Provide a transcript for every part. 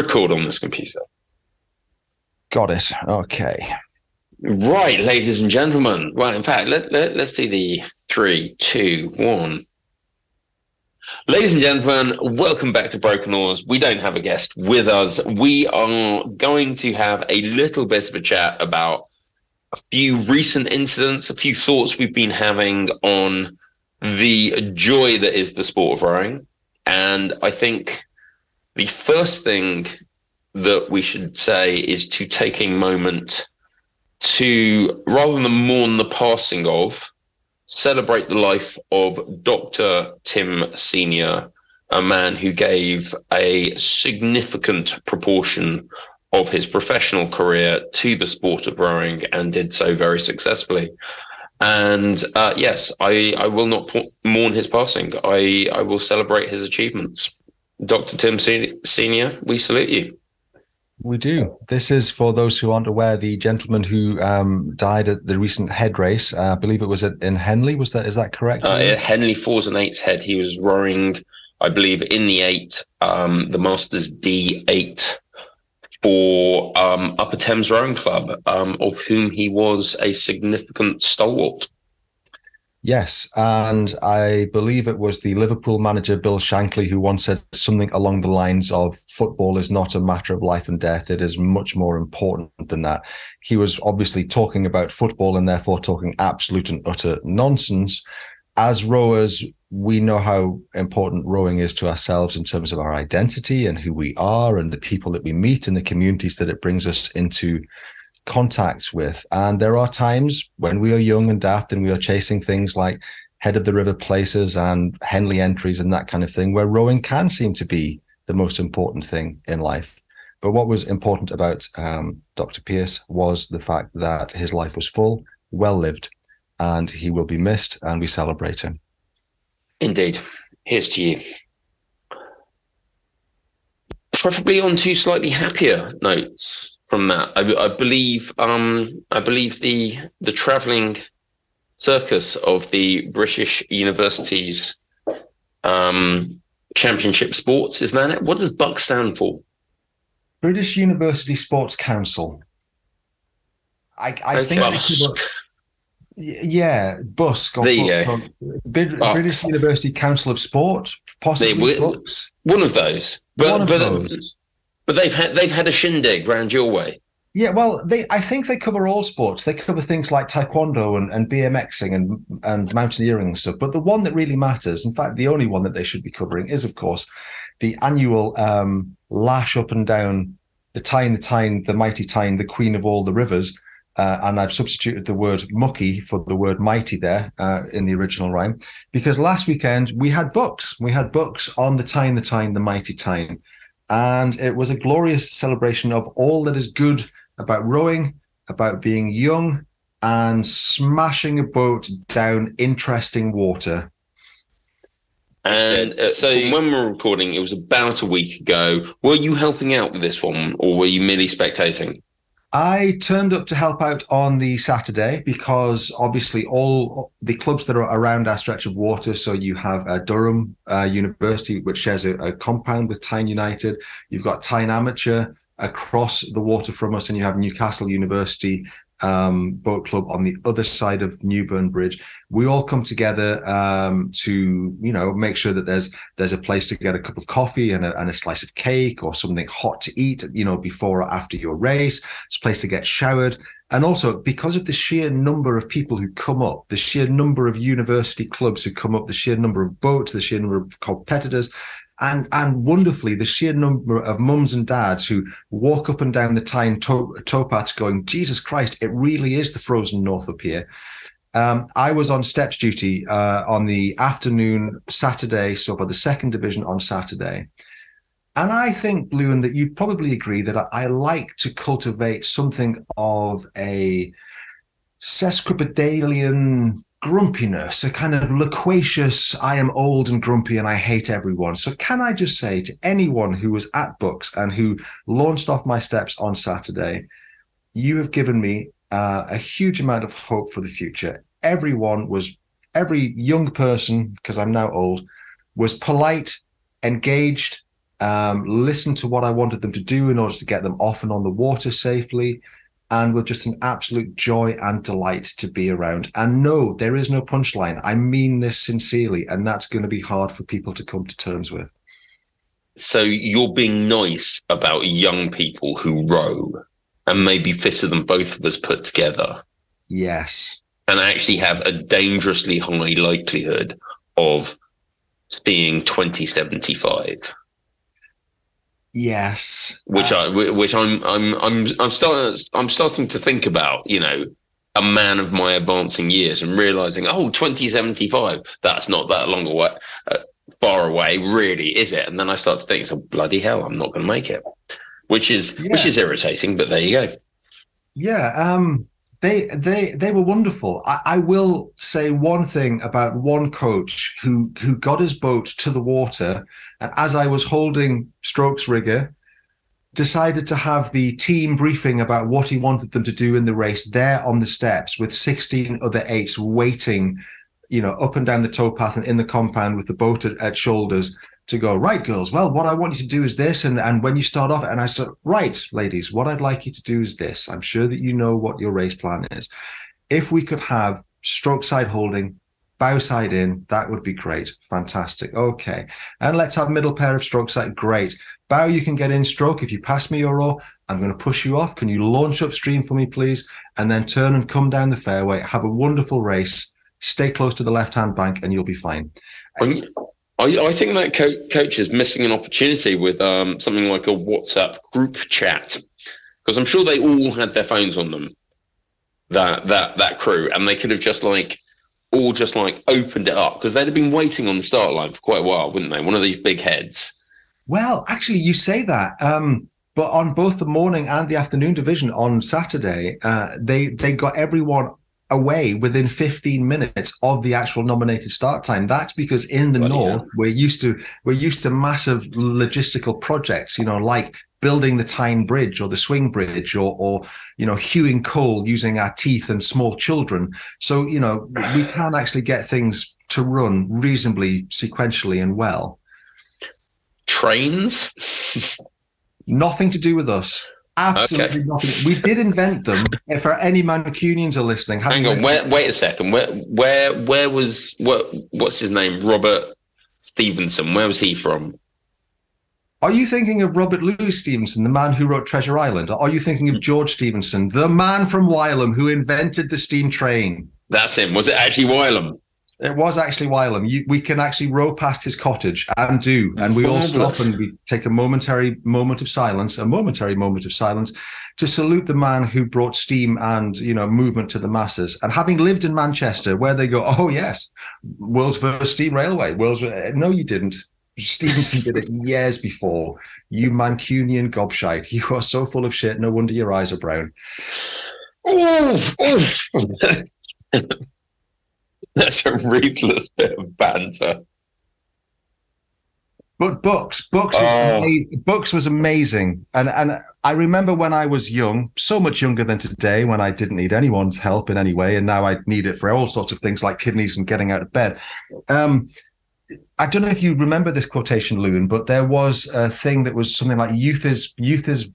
record on this computer. Got it. Okay. Right, ladies and gentlemen. Well, in fact, let, let, let's do the three, two, one. Ladies and gentlemen, welcome back to Broken Oars. We don't have a guest with us. We are going to have a little bit of a chat about a few recent incidents, a few thoughts we've been having on the joy that is the sport of rowing. And I think the first thing that we should say is to take a moment to, rather than mourn the passing of, celebrate the life of Dr. Tim Senior, a man who gave a significant proportion of his professional career to the sport of rowing and did so very successfully. And uh, yes, I, I will not mourn his passing. I, I will celebrate his achievements. Dr. Tim Senior, we salute you. We do. This is for those who aren't aware. The gentleman who um, died at the recent head race, uh, I believe it was in Henley. Was that is that correct? Uh, Henley fours and eights head. He was rowing, I believe, in the eight, um, the Masters D eight for um, Upper Thames Rowing Club, um, of whom he was a significant stalwart. Yes, and I believe it was the Liverpool manager Bill Shankly who once said something along the lines of football is not a matter of life and death. It is much more important than that. He was obviously talking about football and therefore talking absolute and utter nonsense. As rowers, we know how important rowing is to ourselves in terms of our identity and who we are and the people that we meet and the communities that it brings us into contact with. And there are times when we are young and daft and we are chasing things like head of the river places and Henley entries and that kind of thing, where rowing can seem to be the most important thing in life. But what was important about um, Dr. Pierce was the fact that his life was full, well lived, and he will be missed, and we celebrate him. Indeed. Here's to you. Preferably on two slightly happier notes from that. I, I believe um, I believe the the travelling circus of the British universities um, championship sports is that it? What does BUCS stand for? British University Sports Council. I, I okay. think yeah, BUSC or, there you go. British University Council of Sport, possibly. One of those. But, one of but, those. But they've had they've had a shindig round your way. Yeah, well, they I think they cover all sports. They cover things like taekwondo and, and BMXing and and mountaineering and stuff. But the one that really matters, in fact, the only one that they should be covering is, of course, the annual um, lash up and down the Tyne, the Tyne, the mighty Tyne, the queen of all the rivers. Uh, and I've substituted the word mucky for the word mighty there uh, in the original rhyme because last weekend we had BUCS. We had BUCS on the Tyne, the Tyne, the mighty Tyne. And it was a glorious celebration of all that is good about rowing, about being young and smashing a boat down interesting water. And uh, so when we're recording, it was about a week ago. Were you helping out with this one or were you merely spectating? I turned up to help out on the Saturday because obviously all the clubs that are around our stretch of water. So you have uh, Durham uh, University, which shares a, a, compound with Tyne United. You've got Tyne Amateur across the water from us, and you have Newcastle University um, boat club on the other side of Newburn Bridge. We all come together um, to, you know, make sure that there's there's a place to get a cup of coffee and a, and a slice of cake or something hot to eat, you know, before or after your race. It's a place to get showered. And also because of the sheer number of people who come up, the sheer number of university clubs who come up, the sheer number of boats, the sheer number of competitors, and and wonderfully the sheer number of mums and dads who walk up and down the Tyne tow, towpaths going, Jesus Christ, it really is the frozen north up here. Um, I was on steps duty uh, on the afternoon Saturday, so by the second division on Saturday. And I think, Lewin, that you'd probably agree that I, I like to cultivate something of a sesquipedalian grumpiness, a kind of loquacious, I am old and grumpy and I hate everyone. So, can I just say to anyone who was at BUCS and who launched off my steps on Saturday, you have given me uh, a huge amount of hope for the future. Everyone was, every young person, because I'm now old, was polite, engaged, um, listened to what I wanted them to do in order to get them off and on the water safely, and were just an absolute joy and delight to be around. And no, there is no punchline. I mean this sincerely, and that's going to be hard for people to come to terms with. So you're being nice about young people who row and maybe fitter than both of us put together. Yes. And actually have a dangerously high likelihood of being 2075. Yes. Which uh, I which I'm I'm I'm I'm starting I'm starting to think about, you know, a man of my advancing years and realizing, oh, 2075, that's not that long away, uh, far away, really, is it? And then I start to think, so bloody hell, I'm not going to make it, which is yeah. which is irritating. But there you go. Yeah, um, they they they were wonderful. I, I will say one thing about one coach who who got his boat to the water, and as I was holding strokes rigger, decided to have the team briefing about what he wanted them to do in the race there on the steps with 16 other eights waiting you know, up and down the towpath and in the compound with the boat at, at, shoulders to go, right, girls, well, what I want you to do is this. And, and when you start off, and I said, right, ladies, what I'd like you to do is this. I'm sure that you know what your race plan is. If we could have stroke side holding, bow side in, that would be great. Fantastic. Okay. And let's have middle pair of stroke side. Great. Bow, you can get in stroke. If you pass me your oar, I'm going to push you off. Can you launch upstream for me, please? And then turn and come down the fairway. Have a wonderful race stay close to the left hand bank and you'll be fine. I, I think that co- coach is missing an opportunity with um, something like a WhatsApp group chat because I'm sure they all had their phones on them. That that that crew, and they could have just like all just like opened it up because they'd have been waiting on the start line for quite a while, wouldn't they? One of these big heads. Well, actually, you say that. Um, but on both the morning and the afternoon division on Saturday, uh, they they got everyone away within 15 minutes of the actual nominated start time. That's because in the Bloody north hell. we're used to we're used to massive logistical projects, you know, like building the Tyne Bridge or the Swing Bridge or or you know hewing coal using our teeth and small children. So you know we can't actually get things to run reasonably sequentially and well. Trains. Nothing to do with us. Absolutely okay. nothing. We did invent them. For any Mancunians are listening, hang on. Wait, wait a second. Where, where, where was what? What's his name? Robert Stevenson. Where was he from? Are you thinking of Robert Louis Stevenson, the man who wrote Treasure Island? Or are you thinking of hmm. George Stephenson, the man from Wylam who invented the steam train? That's him. Was it actually Wylam? It was actually Wylam. You, we can actually row past his cottage and do, and we all stop and we take a momentary moment of silence, a momentary moment of silence, to salute the man who brought steam and you know movement to the masses. And having lived in Manchester, where they go, oh yes, world's first steam railway. World's uh, no, you didn't. Stephenson did it years before. You Mancunian gobshite. You are so full of shit. No wonder your eyes are brown. That's a ruthless bit of banter. But BUCS, BUCS, was oh. BUCS was amazing, and and I remember when I was young, so much younger than today, when I didn't need anyone's help in any way, and now I need it for all sorts of things like kidneys and getting out of bed. Um, I don't know if you remember this quotation, Loon, but there was a thing that was something like "youth is youth is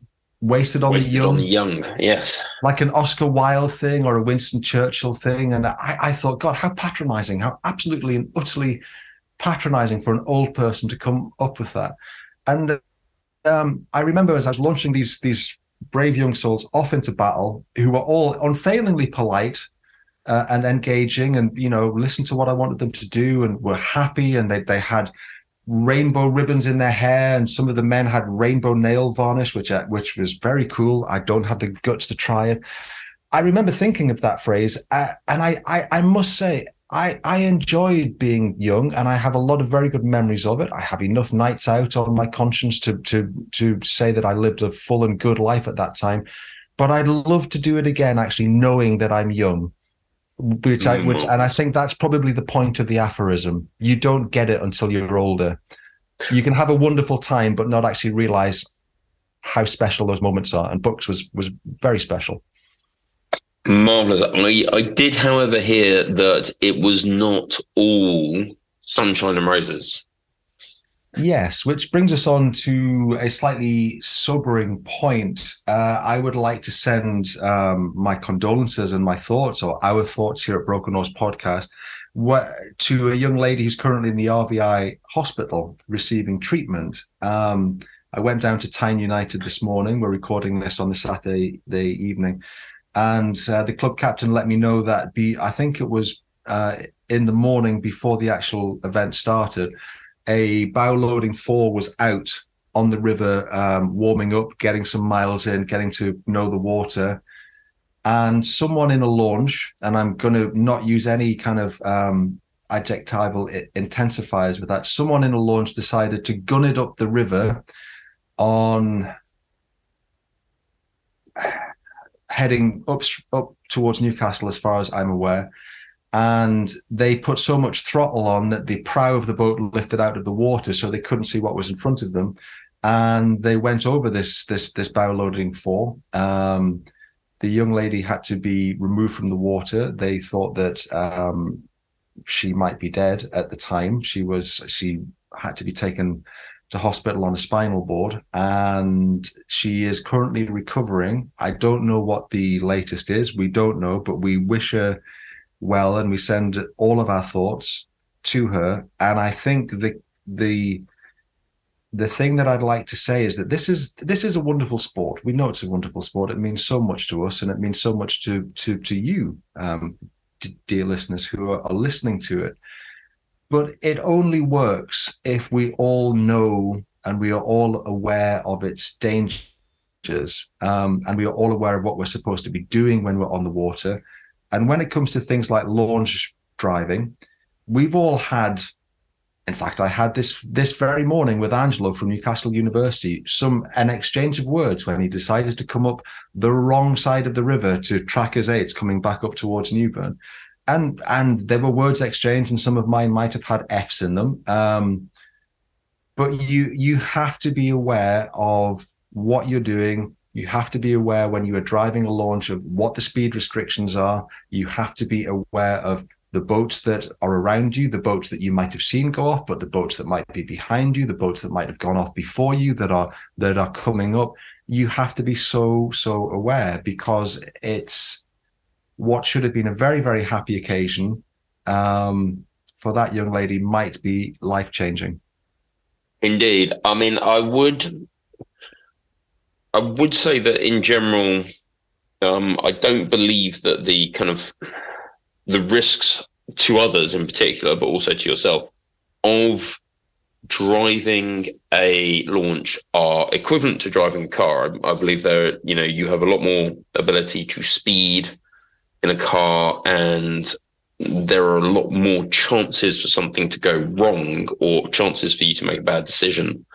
wasted on wasted the young. on the young, yes. Like an Oscar Wilde thing or a Winston Churchill thing. And I, I thought, God, how patronizing, how absolutely and utterly patronizing for an old person to come up with that. And um, I remember as I was launching these these brave young souls off into battle, who were all unfailingly polite uh, and engaging, and you know, listened to what I wanted them to do, and were happy, and they they had rainbow ribbons in their hair, and some of the men had rainbow nail varnish, which uh, which was very cool. I don't have the guts to try it. I remember thinking of that phrase, uh, and I, I I must say I I enjoyed being young, and I have a lot of very good memories of it. I have enough nights out on my conscience to to to say that I lived a full and good life at that time. But I'd love to do it again, actually, knowing that I'm young which I, which, mm. and I think that's probably the point of the aphorism. You don't get it until you're older. You can have a wonderful time, but not actually realize how special those moments are. And BUCS was was very special. Marvelous. I, I did, however, hear that it was not all sunshine and roses. Yes, which brings us on to a slightly sobering point. Uh, I would like to send um, my condolences and my thoughts, or our thoughts here at Broken Oars Podcast, to a young lady who's currently in the RVI hospital receiving treatment. Um, I went down to Tyne United this morning. We're recording this on the Saturday the evening, and uh, the club captain let me know that be I think it was uh, in the morning before the actual event started, a bow loading four was out on the river, um, warming up, getting some miles in, getting to know the water, and someone in a launch, and I'm going to not use any kind of um, adjectival intensifiers with that. Someone in a launch decided to gun it up the river on heading up up towards Newcastle, as far as I'm aware. And they put so much throttle on that the prow of the boat lifted out of the water, so they couldn't see what was in front of them. And they went over this this this bow loading four. Um, the young lady had to be removed from the water. They thought that um, she might be dead at the time. She was she had to be taken to hospital on a spinal board and she is currently recovering. I don't know what the latest is. We don't know, but we wish her well and we send all of our thoughts to her. And I think the the the thing that I'd like to say is that this is this is a wonderful sport. We know it's a wonderful sport. It means so much to us, and it means so much to to to you, um, dear listeners who are, are listening to it but it only works if we all know and we are all aware of its dangers um, and we are all aware of what we're supposed to be doing when we're on the water and when it comes to things like launch driving we've all had in fact i had this this very morning with angelo from newcastle university some an exchange of words when he decided to come up the wrong side of the river to track his eights coming back up towards newburn and and there were words exchanged, and some of mine might have had F's in them. Um, but you you have to be aware of what you're doing. You have to be aware when you are driving a launch of what the speed restrictions are. You have to be aware of the boats that are around you, the boats that you might have seen go off, but the boats that might be behind you, the boats that might have gone off before you that are that are coming up. You have to be so so aware because it's what should have been a very, very happy occasion um, for that young lady might be life changing. Indeed. I mean, I would, I would say that in general, um, I don't believe that the kind of the risks to others in particular, but also to yourself, of driving a launch are equivalent to driving a car. I, I believe there, you know, you have a lot more ability to speed in a car and there are a lot more chances for something to go wrong or chances for you to make a bad decision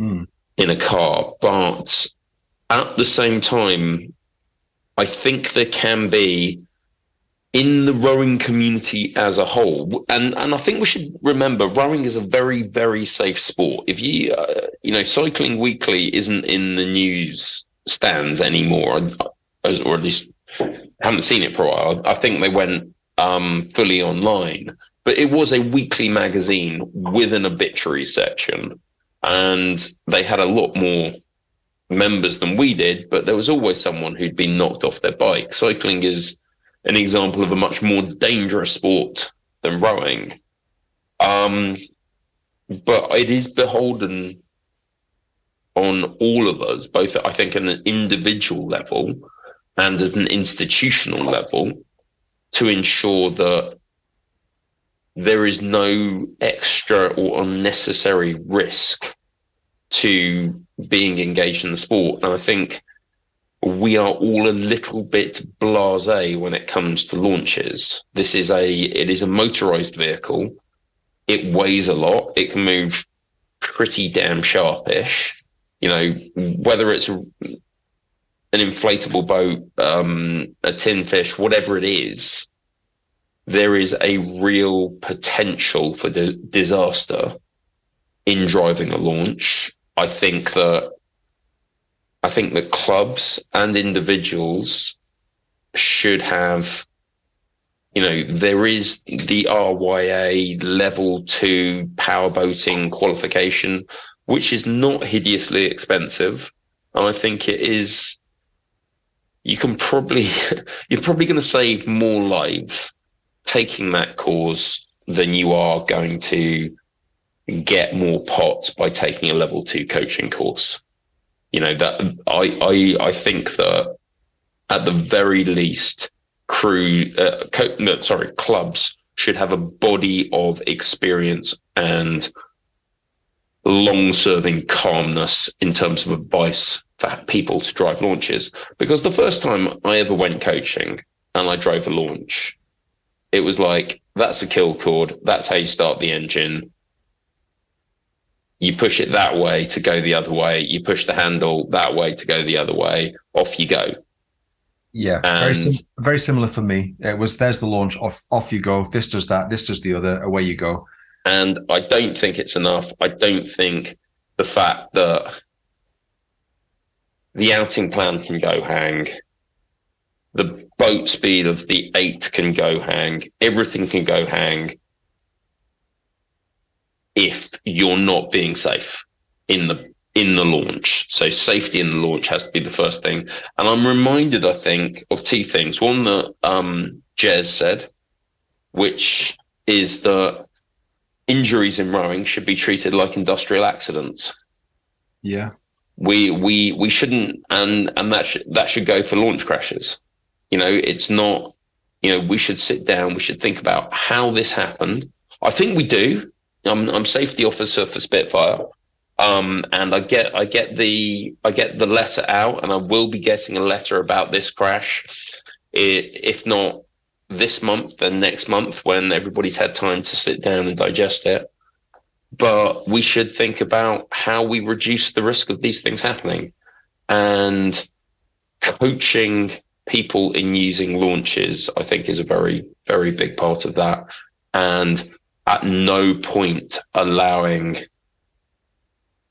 mm. in a car. But at the same time, I think there can be in the rowing community as a whole, and and I think we should remember rowing is a very very safe sport. If you uh, you know cycling weekly isn't in the news stands anymore, or at least haven't seen it for a while. I think they went um, fully online, but it was a weekly magazine with an obituary section, and they had a lot more members than we did. But there was always someone who'd been knocked off their bike. Cycling is an example of a much more dangerous sport than rowing. Um, but it is beholden on all of us, both I think at an individual level and at an institutional level to ensure that there is no extra or unnecessary risk to being engaged in the sport. And I think we are all a little bit blasé when it comes to launches. This is a it is a motorized vehicle. It weighs a lot. It can move pretty damn sharpish. You know, whether it's an inflatable boat, um, a tin fish, whatever it is, there is a real potential for di- disaster in driving a launch. I think that I think that clubs and individuals should have you know, there is the RYA level two powerboating qualification, which is not hideously expensive. And I think it is, you can probably, you're probably going to save more lives taking that course than you are going to get more pots by taking a level two coaching course. You know, that I, I, I think that at the very least, crew, uh, co- no, sorry, clubs should have a body of experience and long-serving calmness in terms of advice for people to drive launches. Because the first time I ever went coaching and I drove a launch, it was like that's a kill cord. That's how you start the engine. You push it that way to go the other way. You push the handle that way to go the other way. Off you go. Yeah, And- very sim- very similar for me. It was there's the launch off off you go. This does that. This does the other. Away you go. And I don't think it's enough. I don't think the fact that the outing plan can go hang, the boat speed of the eight can go hang, everything can go hang if you're not being safe in the in the launch. So safety in the launch has to be the first thing. And I'm reminded, I think, of two things. One that um Jez said, which is that injuries in rowing should be treated like industrial accidents. Yeah, We we we shouldn't, and and that should that should go for launch crashes. You know, it's not. You know, we should sit down. We should think about how this happened. I think we do. I'm I'm safety officer for Spitfire, um, and I get I get the I get the letter out, and I will be getting a letter about this crash. I if not this month, then next month when everybody's had time to sit down and digest it. But we should think about how we reduce the risk of these things happening and coaching people in using launches, I think is a very, very big part of that. And at no point allowing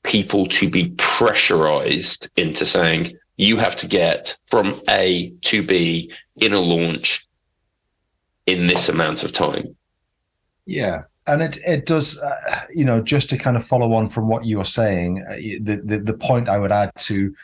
people to be pressurized into saying, you have to get from A to B in a launch in this amount of time. yeah, and it it does. Uh, you know, just to kind of follow on from what you were saying, uh, the, the the point I would add to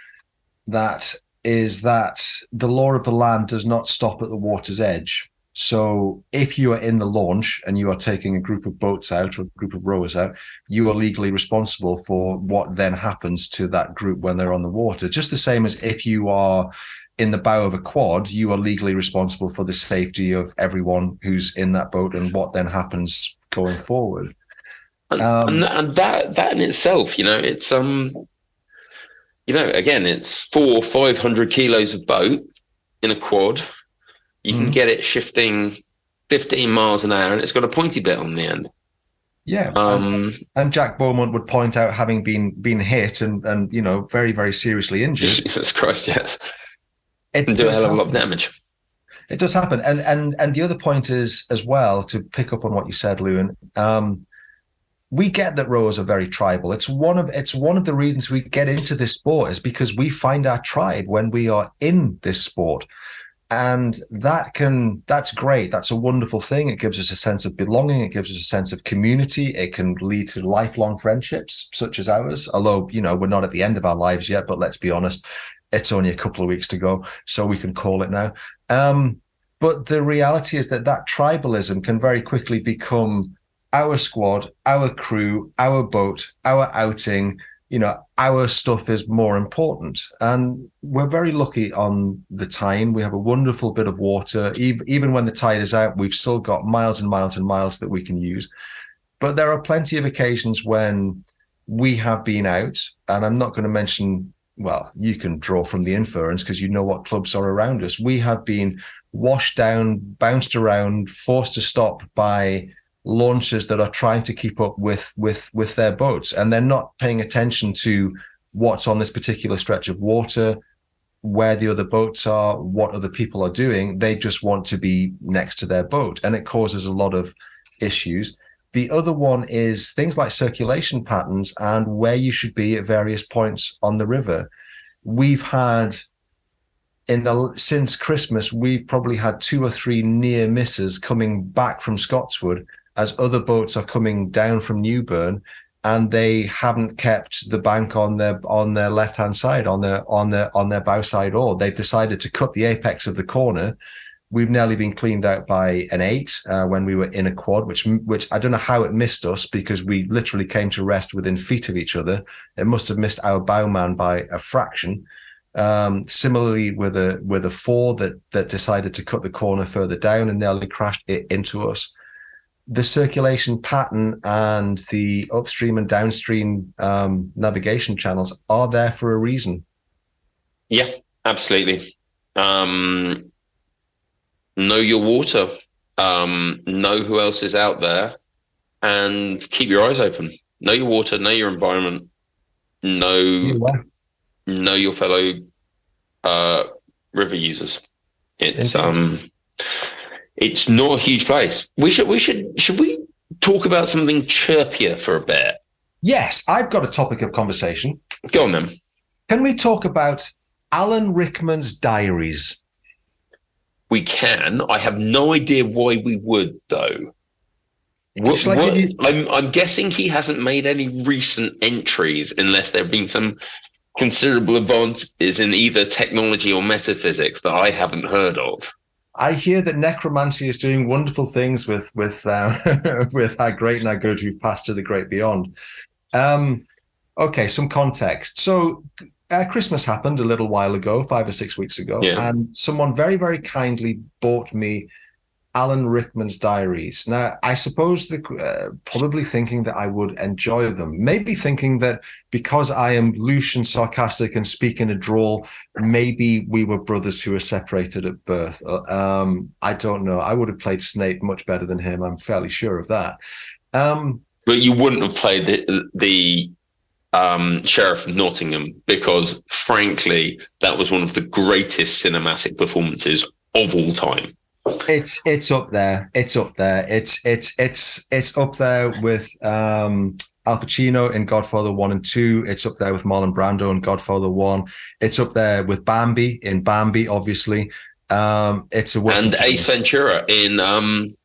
that is that the law of the land does not stop at the water's edge. So if you are in the launch and you are taking a group of boats out or a group of rowers out, you are legally responsible for what then happens to that group when they're on the water. Just the same as if you are in the bow of a quad, you are legally responsible for the safety of everyone who's in that boat and what then happens going forward. And, Um, and, and that that in itself, you know, it's um, you know, again, it's four or five hundred kilos of boat in a quad. You can Mhm. get it shifting fifteen miles an hour, and it's got a pointy bit on the end. Yeah. and, Um, and Jack Beaumont would point out having been been hit and and you know very very seriously injured. Jesus Christ, yes, It can do a does hell of a lot of damage. It does happen, and and and the other point is as well to pick up on what you said, Lewin. Um, we get that rowers are very tribal. It's one of it's one of the reasons we get into this sport is because we find our tribe when we are in this sport, and that can that's great. That's a wonderful thing. It gives us a sense of belonging. It gives us a sense of community. It can lead to lifelong friendships such as ours. Although you know we're not at the end of our lives yet, but let's be honest, it's only a couple of weeks to go, so we can call it now. Um, but the reality is that that tribalism can very quickly become our squad, our crew, our boat, our outing. You know, our stuff is more important. And we're very lucky on the Tyne. We have a wonderful bit of water. Even, even when the tide is out, we've still got miles and miles and miles that we can use. But there are plenty of occasions when we have been out, and I'm not going to mention well, you can draw from the inference because you know what clubs are around us. We have been washed down, bounced around, forced to stop by launchers that are trying to keep up with with with their boats, and they're not paying attention to what's on this particular stretch of water, where the other boats are, what other people are doing. They just want to be next to their boat, and it causes a lot of issues. The other one is things like circulation patterns and where you should be at various points on the river. We've had in the since Christmas, we've probably had two or three near misses coming back from Scotswood as other boats are coming down from Newburn and they haven't kept the bank on their on their left hand side on their on their on their bow side or they've decided to cut the apex of the corner. We've nearly been cleaned out by an eight uh, when we were in a quad which which i don't know how it missed us because we literally came to rest within feet of each other. It must have missed our bowman by a fraction. Um, similarly with a with a four that that decided to cut the corner further down and nearly crashed it into us the circulation pattern and the upstream and downstream um, navigation channels are there for a reason. Yeah, absolutely. Um, know your water, um, know who else is out there, and keep your eyes open. Know your water, know your environment, know yeah. know your fellow uh, river users. It's um it's not a huge place. We should we should should we talk about something chirpier for a bit? Yes, I've got a topic of conversation. Go on then. Can we talk about Alan Rickman's diaries? We can. I have no idea why we would though. What, like what, you... I'm, I'm guessing he hasn't made any recent entries unless there have been some considerable advances in either technology or metaphysics that I haven't heard of. I hear that necromancy is doing wonderful things with with uh, with our great and our good who've passed to the great beyond. Um, okay, some context. So, uh, Christmas happened a little while ago, five or six weeks ago, yeah. and someone very very kindly bought me Alan Rickman's diaries. Now, I suppose the, uh, probably thinking that I would enjoy them, maybe thinking that because I am loose and sarcastic and speak in a drawl, maybe we were brothers who were separated at birth. Uh, um, I don't know. I would have played Snape much better than him. I'm fairly sure of that. Um, but you wouldn't have played the, the um, Sheriff of Nottingham because, frankly, that was one of the greatest cinematic performances of all time. It's it's up there. It's up there. It's it's it's it's up there with um, Al Pacino in Godfather One and Two. It's up there with Marlon Brando in Godfather One. It's up there with Bambi in Bambi, obviously. Um, it's a and Ace Ventura in um,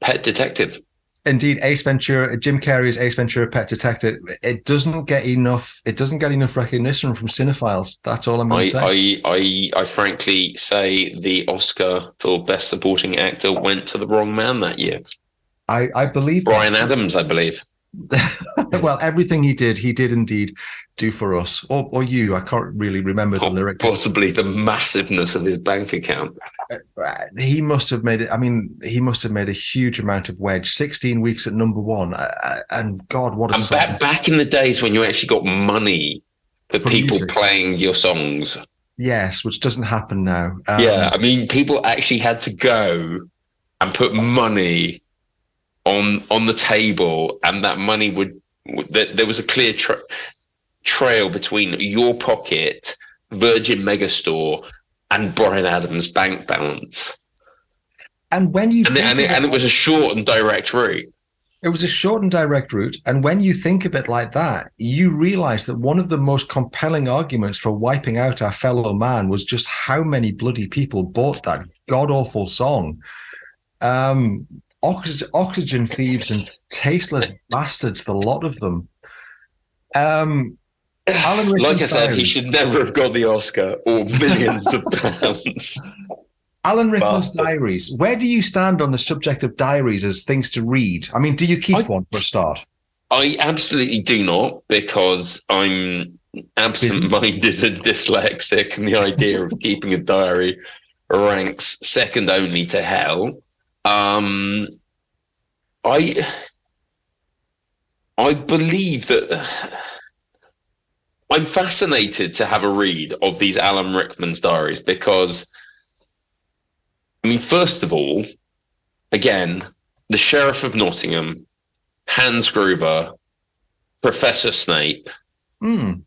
Pet Detective. Indeed, Ace Ventura, Jim Carrey's Ace Ventura: Pet Detective. It doesn't get enough. It doesn't get enough recognition from cinephiles. That's all I'm going to say. I, I, I frankly say the Oscar for Best Supporting Actor went to the wrong man that year. I, I believe brian that. Adams. I believe. well, everything he did, he did indeed do for us, or or you. I can't really remember the lyrics. Possibly the massiveness of his bank account. Uh, he must have made it. I mean, he must have made a huge amount of wedge. Sixteen weeks at number one, uh, uh, and God, what a and back back in the days when you actually got money for, for people music. playing your songs. Yes, which doesn't happen now. Um, yeah, I mean, people actually had to go and put money on on the table, and that money would, would there was a clear tra- trail between your pocket, Virgin Megastore, and Bryan Adams' bank balance. And when you and, it, and, it, and it was a short and direct route. It was a short and direct route. And when you think of it like that, you realize that one of the most compelling arguments for wiping out our fellow man was just how many bloody people bought that god awful song. Um, oxygen, oxygen thieves and tasteless bastards, the lot of them. Um, Alan like I said, he should never have got the Oscar or millions of pounds. Alan Rickman's diaries. Where do you stand on the subject of diaries as things to read? I mean, do you keep I, one for a start? I absolutely do not because I'm absent-minded and dyslexic, and the idea of keeping a diary ranks second only to hell. Um, I I believe that I'm fascinated to have a read of these Alan Rickman's diaries because, I mean, first of all, again, the Sheriff of Nottingham, Hans Gruber, Professor Snape. Mm.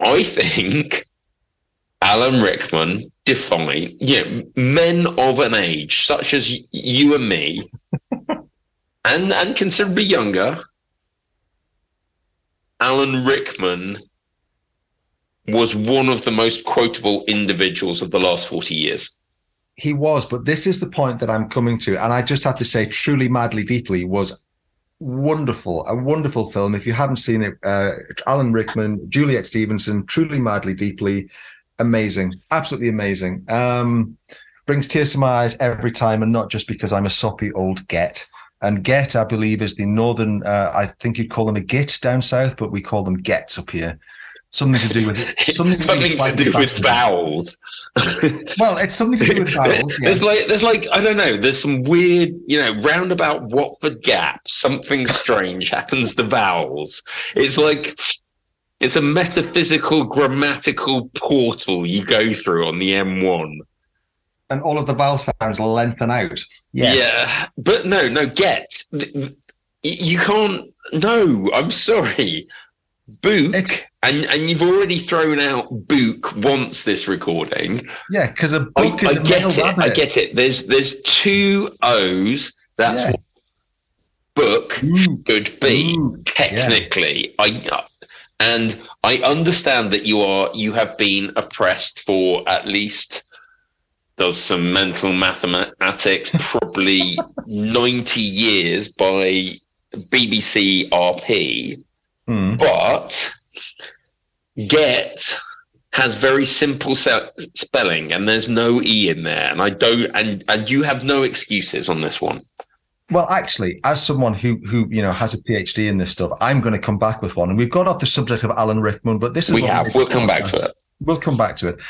I think Alan Rickman define, you know, men of an age such as you and me, and and considerably younger. Alan Rickman was one of the most quotable individuals of the last 40 years. He was, but this is the point that I'm coming to. And I just have to say, Truly Madly Deeply was wonderful, a wonderful film. If you haven't seen it, uh, Alan Rickman, Juliet Stevenson, Truly Madly Deeply, amazing, absolutely amazing. Um, brings tears to my eyes every time, and not just because I'm a soppy old get. And get, I believe, is the northern. Uh, I think you'd call them a git down south, but we call them gets up here. Something to do with something, something to do with vowels. well, it's something to do with vowels. Yes. There's like there's like I don't know. There's some weird, you know, roundabout Watford Gap. Something strange happens to vowels. It's like it's a metaphysical grammatical portal you go through on the M1 and all of the vowel sounds lengthen out. Yes. Yeah, but no, no, get. You can't. No, I'm sorry. Book, it's, and and you've already thrown out book once this recording. Yeah, because a book I, is I a get it. I get it. There's there's two O's. That's yeah. what book book should be book. technically. Yeah. I and I understand that you are you have been oppressed for at least does some mental mathematics, probably 90 years by BBC RP. Mm. But get has very simple spelling and there's no E in there. And I don't, and, and you have no excuses on this one. Well, actually, as someone who who you know has a PhD in this stuff, I'm going to come back with one. And we've got off the subject of Alan Rickman, but this is we have. We'll come back to it. We'll come back to it.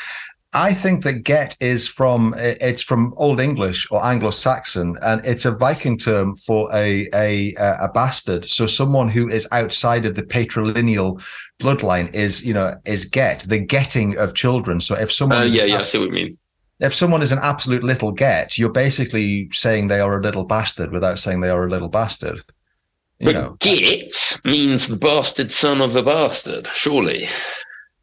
I think that get is from it's from Old English or Anglo-Saxon, and it's a Viking term for a a a bastard. So someone who is outside of the patrilineal bloodline is you know is get the getting of children. So if someone, uh, yeah, yeah, I see what you mean. If someone is an absolute little get, you're basically saying they are a little bastard without saying they are a little bastard. You but know. get means the bastard son of a bastard, surely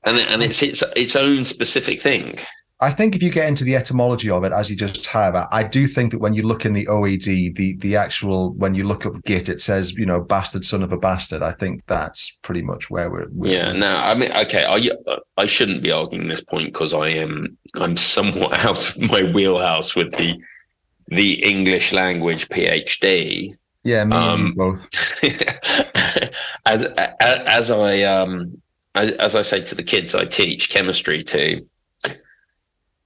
and and it's its its own specific thing. I think if you get into the etymology of it, as you just have, I do think that when you look in the OED, the the actual when you look up Git, it says you know bastard son of a bastard. I think that's pretty much where we're. we're yeah. Now, I mean, okay, I I shouldn't be arguing this point because I am I'm somewhat out of my wheelhouse with the the English language PhD. Yeah, me um, both. as, as as I um as I say to the kids I teach chemistry to,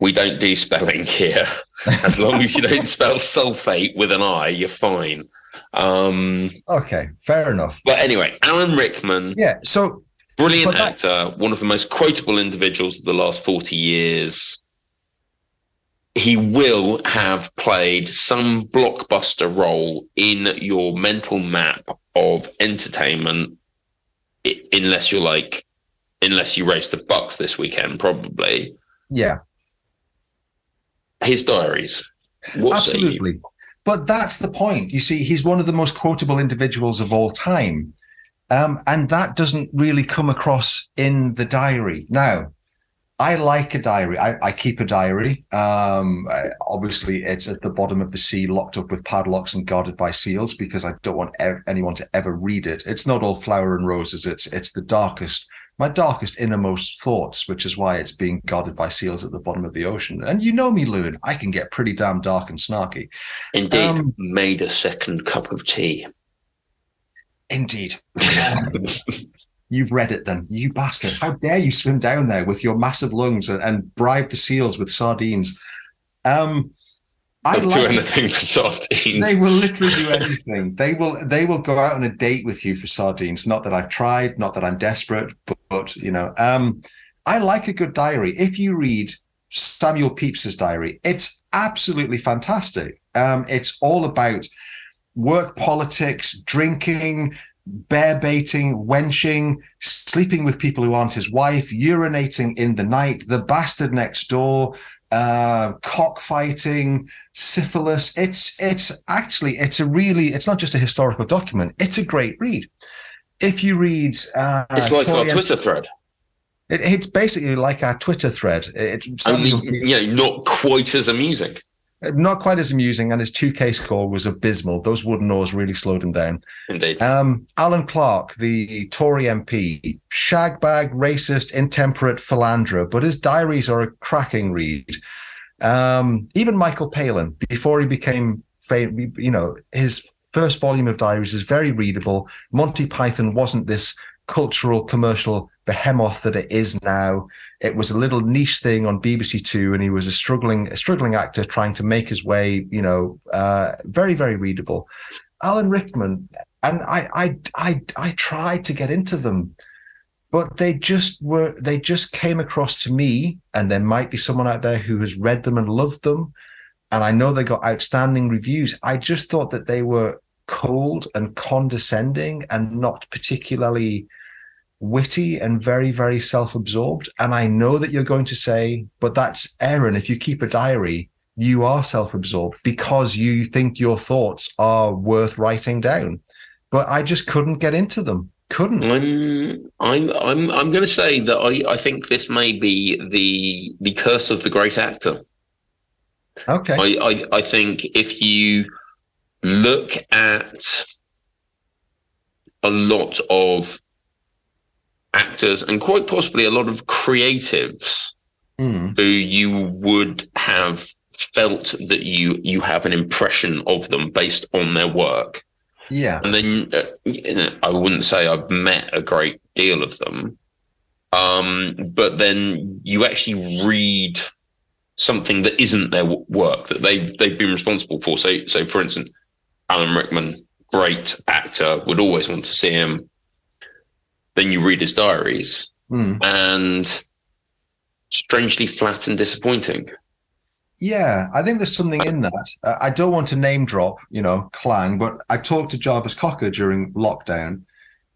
we don't do spelling here. As long as you don't spell sulfate with an I, you're fine. Um, okay, fair enough. But anyway, Alan Rickman. Yeah, so brilliant that, actor, one of the most quotable individuals of the last 40 years. He will have played some blockbuster role in your mental map of entertainment, unless you're like unless you race the BUCS this weekend, probably. Yeah. His diaries. Absolutely. But that's the point. You see, he's one of the most quotable individuals of all time. Um, and that doesn't really come across in the diary. Now, I like a diary. I, I keep a diary. Um, obviously, it's at the bottom of the sea, locked up with padlocks and guarded by seals, because I don't want anyone to ever read it. It's not all flower and roses. It's it's the darkest my darkest innermost thoughts, which is why it's being guarded by seals at the bottom of the ocean. And you know me, Loon, I can get pretty damn dark and snarky. Indeed, um, made a second cup of tea. Indeed. You've read it then, you bastard. How dare you swim down there with your massive lungs and, and bribe the seals with sardines? Um, I like, do anything for sardines. They will literally do anything. they will they will go out on a date with you for sardines. Not that I've tried, not that I'm desperate, but, but you know, um, I like a good diary. If you read Samuel Pepys's diary, it's absolutely fantastic. Um, it's all about work politics, drinking, bear baiting, wenching, sleeping with people who aren't his wife, urinating in the night, the bastard next door, uh, cockfighting, syphilis. It's it's actually it's a really it's not just a historical document. It's a great read. If you read, uh, it's like our Twitter thread. It, it's basically like our Twitter thread. It, Only, you know, not quite as amusing. Not quite as amusing, and his 2K score was abysmal. Those wooden oars really slowed him down. Indeed. Um, Alan Clark, the Tory MP, shagbag, racist, intemperate philanderer, but his diaries are a cracking read. Um, even Michael Palin, before he became famous, you know, his first volume of diaries is very readable. Monty Python wasn't this cultural commercial behemoth that it is now. It was a little niche thing on BBC Two, and he was a struggling, a struggling actor trying to make his way. You know, uh, very, very readable. Alan Rickman, and I, I, I, I tried to get into them, but they just were. They just came across to me, and there might be someone out there who has read them and loved them. And I know they got outstanding reviews. I just thought that they were cold and condescending and not particularly witty and very, very self absorbed. And I know that you're going to say, but that's Aaron. If you keep a diary, you are self absorbed because you think your thoughts are worth writing down. But I just couldn't get into them. Couldn't. I'm I'm I'm I'm going to say that I, I think this may be the the curse of the great actor. Okay. I, I, I think if you look at a lot of actors and quite possibly a lot of creatives Mm. who you would have felt that you you have an impression of them based on their work Yeah. and then uh, you know, I wouldn't say I've met a great deal of them, um, but then you actually read something that isn't their w- work that they they've been responsible for. So, so for instance, Alan Rickman, great actor, would always want to see him. Then you read his diaries, Mm. and strangely flat and disappointing. Yeah, I think there's something in that. Uh, I don't want to name drop, you know, Clang, but I talked to Jarvis Cocker during lockdown,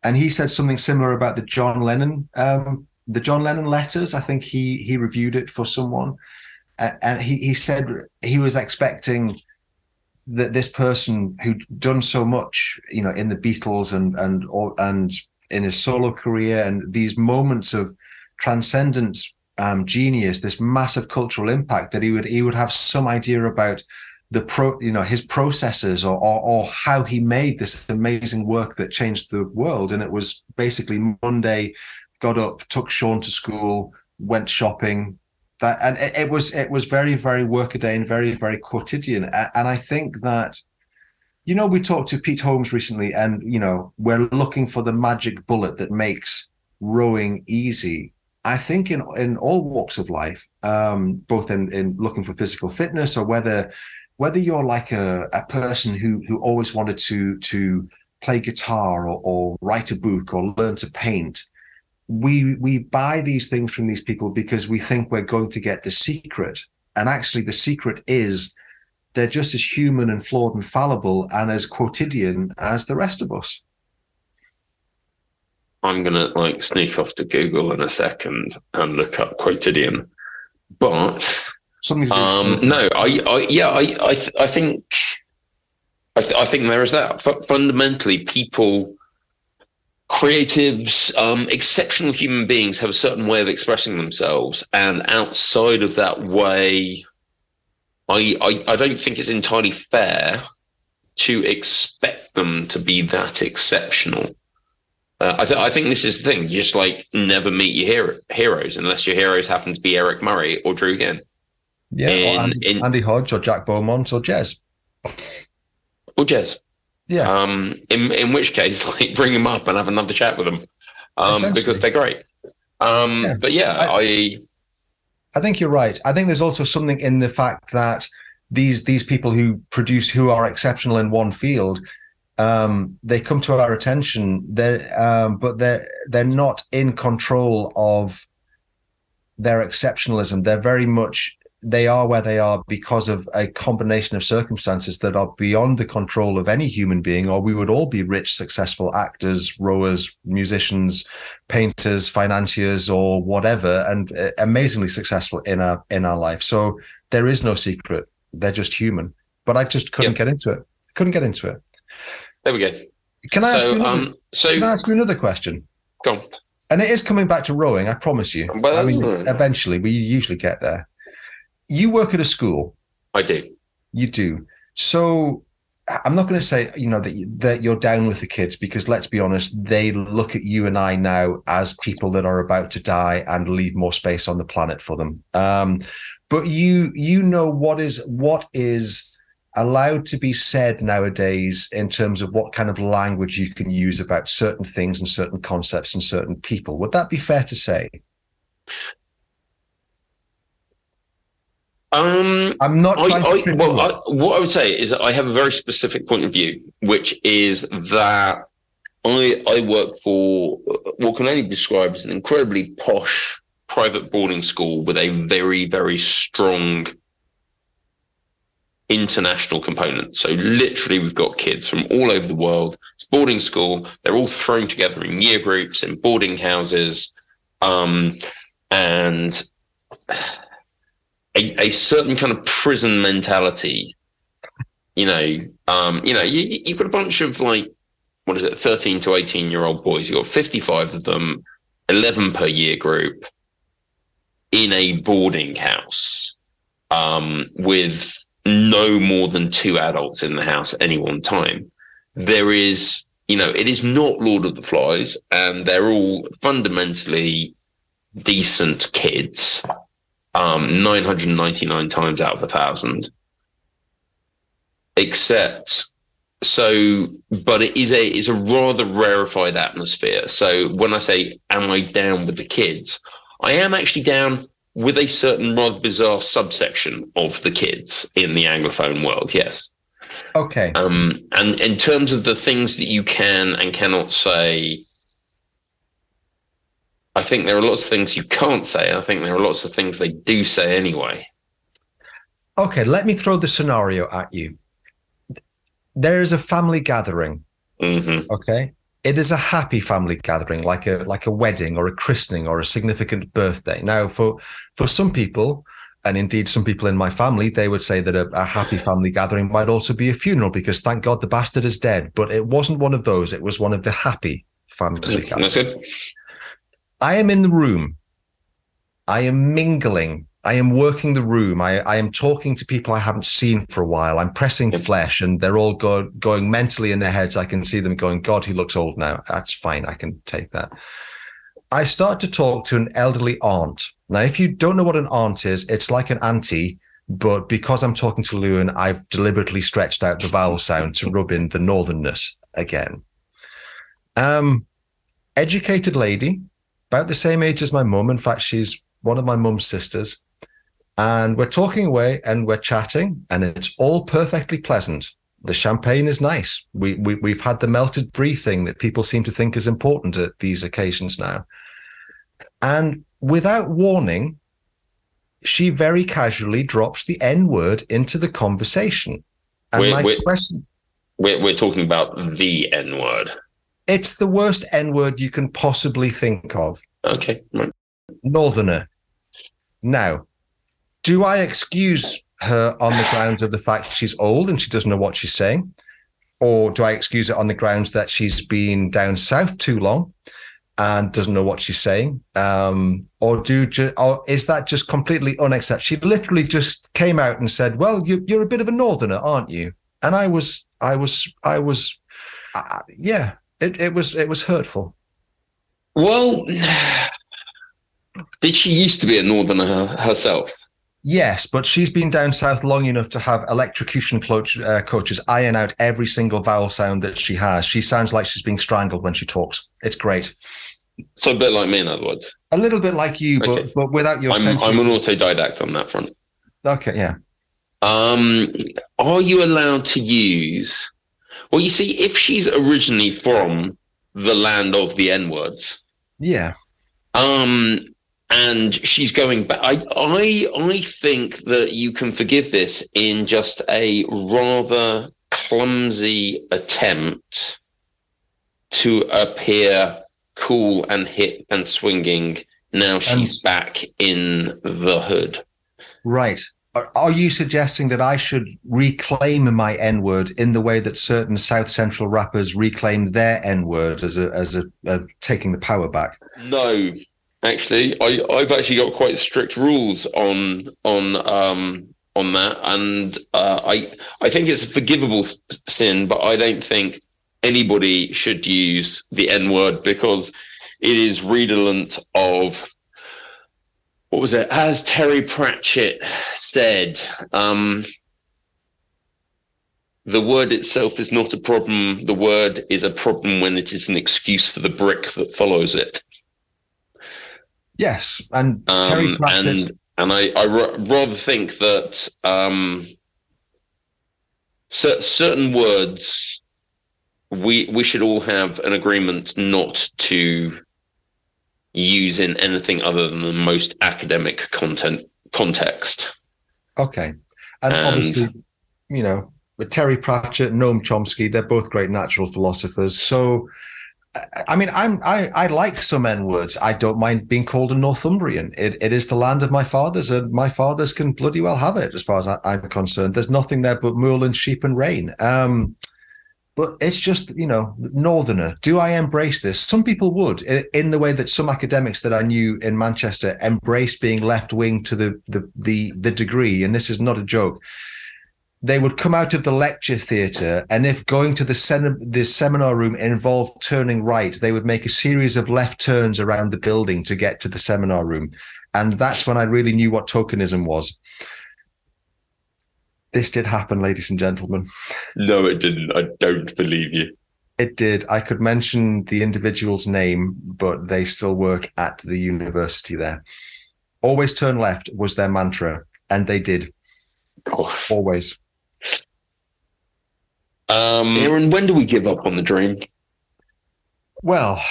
and he said something similar about the John Lennon, um, the John Lennon letters. I think he he reviewed it for someone, A- and he he said he was expecting that this person who'd done so much, you know, in the Beatles and and and in his solo career, and these moments of transcendent um, genius, this massive cultural impact that he would he would have some idea about the pro, you know, his processes or, or or how he made this amazing work that changed the world. And it was basically Monday, got up, took Sean to school, went shopping. That and it, it was it was very very workaday and very very quotidian. And I think that you know, we talked to Pete Holmes recently, and you know, we're looking for the magic bullet that makes rowing easy. I think in in all walks of life, um, both in in looking for physical fitness or whether whether you're like a, a person who who always wanted to to play guitar or, or write a book or learn to paint, we we buy these things from these people because we think we're going to get the secret, and actually the secret is they're just as human and flawed and fallible and as quotidian as the rest of us. I'm gonna like sneak off to Google in a second and look up quotidian, but Something to Um, no, I, I, yeah, I, I, th- I think, I, th- I think there is that. F- fundamentally, people, creatives, um, exceptional human beings have a certain way of expressing themselves, and outside of that way, I, I, I don't think it's entirely fair to expect them to be that exceptional. Uh, I, th- I think this is the thing. You just like never meet your hero- heroes unless your heroes happen to be Eric Murray or Drew Ginn. yeah, or in- Andy, in- Andy Hodge or Jack Beaumont or Jez. or Jez. Yeah, Um, in in which case, like bring them up and have another chat with them, um, because they're great. Um, Yeah. but yeah, I, I think you're right. I think there's also something in the fact that these these people who produce who are exceptional in one field, um, they come to our attention. They um, but they're they're not in control of their exceptionalism. They're very much they are where they are because of a combination of circumstances that are beyond the control of any human being, or we would all be rich, successful actors, rowers, musicians, painters, financiers, or whatever, and uh, amazingly successful in our in our life. So there is no secret. They're just human. But I just couldn't Yep. get into it. Couldn't get into it. there we go. Can I ask you? Another, um, so can I ask you another question? go on. And it is coming back to rowing. I promise you. Well, I mean, mm. eventually we usually get there. You work at a school. I do. You do. So I'm not going to say you know that that you're down with the kids because let's be honest, they look at you and I now as people that are about to die and leave more space on the planet for them. Um, but you you know what is what is allowed to be said nowadays in terms of what kind of language you can use about certain things and certain concepts and certain people. Would that be fair to say? Um, I'm not trying I, to. I, well, I, what I would say is that I have a very specific point of view, which is that I I work for what can only be described as an incredibly posh private boarding school with a very very strong international component. So literally, we've got kids from all over the world. It's boarding school. They're all thrown together in year groups in boarding houses, um, and a, a certain kind of prison mentality. You know, um, you know, you, you've got a bunch of like, what is it, 13 to 18 year old boys. You've got 55 of them, 11 per year group in a boarding house um, with no more than two adults in the house at any one time. There is, you know, it is not Lord of the Flies, and they're all fundamentally decent kids um, 999 times out of a thousand. Except, so, but it is a it's a rather rarefied atmosphere. So when I say, "Am I down with the kids?" I am actually down with a certain rather bizarre subsection of the kids in the anglophone world. Yes. Okay. Um, and in terms of the things that you can and cannot say I think there are lots of things you can't say. I think there are lots of things they do say anyway. Okay, let me throw the scenario at you. There is a family gathering. Mm-hmm. Okay, it is a happy family gathering, like a like a wedding or a christening or a significant birthday. Now, for for some people, and indeed some people in my family, they would say that a, a, happy family gathering might also be a funeral because thank God the bastard is dead. But it wasn't one of those. It was one of the happy family gatherings. That's good. I am in the room. I am mingling. I am working the room. I, I am talking to people I haven't seen for a while. I'm pressing flesh and they're all go, going mentally in their heads. I can see them going, God, he looks old now. That's fine. I can take that. I start to talk to an elderly aunt. Now, if you don't know what an aunt is, it's like an auntie, but because I'm talking to Lewin, I've deliberately stretched out the vowel sound to rub in the northernness again. Um, educated lady, about the same age as my mum. In fact, she's one of my mum's sisters. And we're talking away and we're chatting, and it's all perfectly pleasant. The champagne is nice. We, we we've had the melted brie thing that people seem to think is important at these occasions now. And without warning, she very casually drops the N word into the conversation. And Wait, my wait. question We're, we're talking about the N word. It's the worst N word you can possibly think of. Okay. Right. Northerner. Now, do I excuse her on the grounds of the fact she's old and she doesn't know what she's saying? Or do I excuse it on the grounds that she's been down south too long and doesn't know what she's saying? Um, or do ju- or is that just completely unacceptable? She literally just came out and said, "Well, you, you're a bit of a northerner, aren't you?" And I was, I was, I was, uh, yeah. It, it was, it was hurtful. Well, did she used to be a northerner her, herself? Yes, but she's been down south long enough to have electrocution coach, uh, coaches iron out every single vowel sound that she has. She sounds like she's being strangled when she talks. It's great. So a bit like me, in other words. A little bit like you, Okay. but but without your I'm. I'm an autodidact on that front. okay, yeah. Um, are you allowed to use? Well, you see, if she's originally from the land of the N words, Yeah. um, and she's going back, I, I, I think that you can forgive this in just a rather clumsy attempt to appear cool and hip and swinging. Now she's back in the hood. Right. Are, you suggesting that I should reclaim my N word in the way that certain South Central rappers reclaim their N word as a as a, a taking the power back? No, actually, I, I've actually got quite strict rules on on um, on that, and uh, I I think it's a forgivable sin, but I don't think anybody should use the N word because it is redolent of what was it? As Terry Pratchett said, um, the word itself is not a problem. The word is a problem when it is an excuse for the brick that follows it. Yes, and Terry Um, Pratchett. and and I, I rather think that um, cer- certain words we we should all have an agreement not to use in anything other than the most academic content context. Okay. And, And- obviously, you know, with Terry Pratchett, Noam Chomsky, they're both great natural philosophers. So, I- mean, I'm I, I like some N words. I don't mind being called a Northumbrian. It it is the land of my fathers, and my fathers can bloody well have it, as far as I, I'm concerned. There's nothing there but moorland, sheep, and rain. Um, but it's just you know, northerner. Do I embrace this? Some people would, in the way that some academics that I knew in Manchester embraced being left wing to the the the the degree. And this is not a joke they would come out of the lecture theatre, and if going to the, sen- the seminar room involved turning right, they would make a series of left turns around the building to get to the seminar room. And that's when I really knew what tokenism was. This did happen, ladies and gentlemen. No, it didn't. I don't believe you. It did. I could mention the individual's name, but they still work at the university there. Always turn left was their mantra, and they did Oh. always. Um, Aaron, when do we give up on the dream? Well,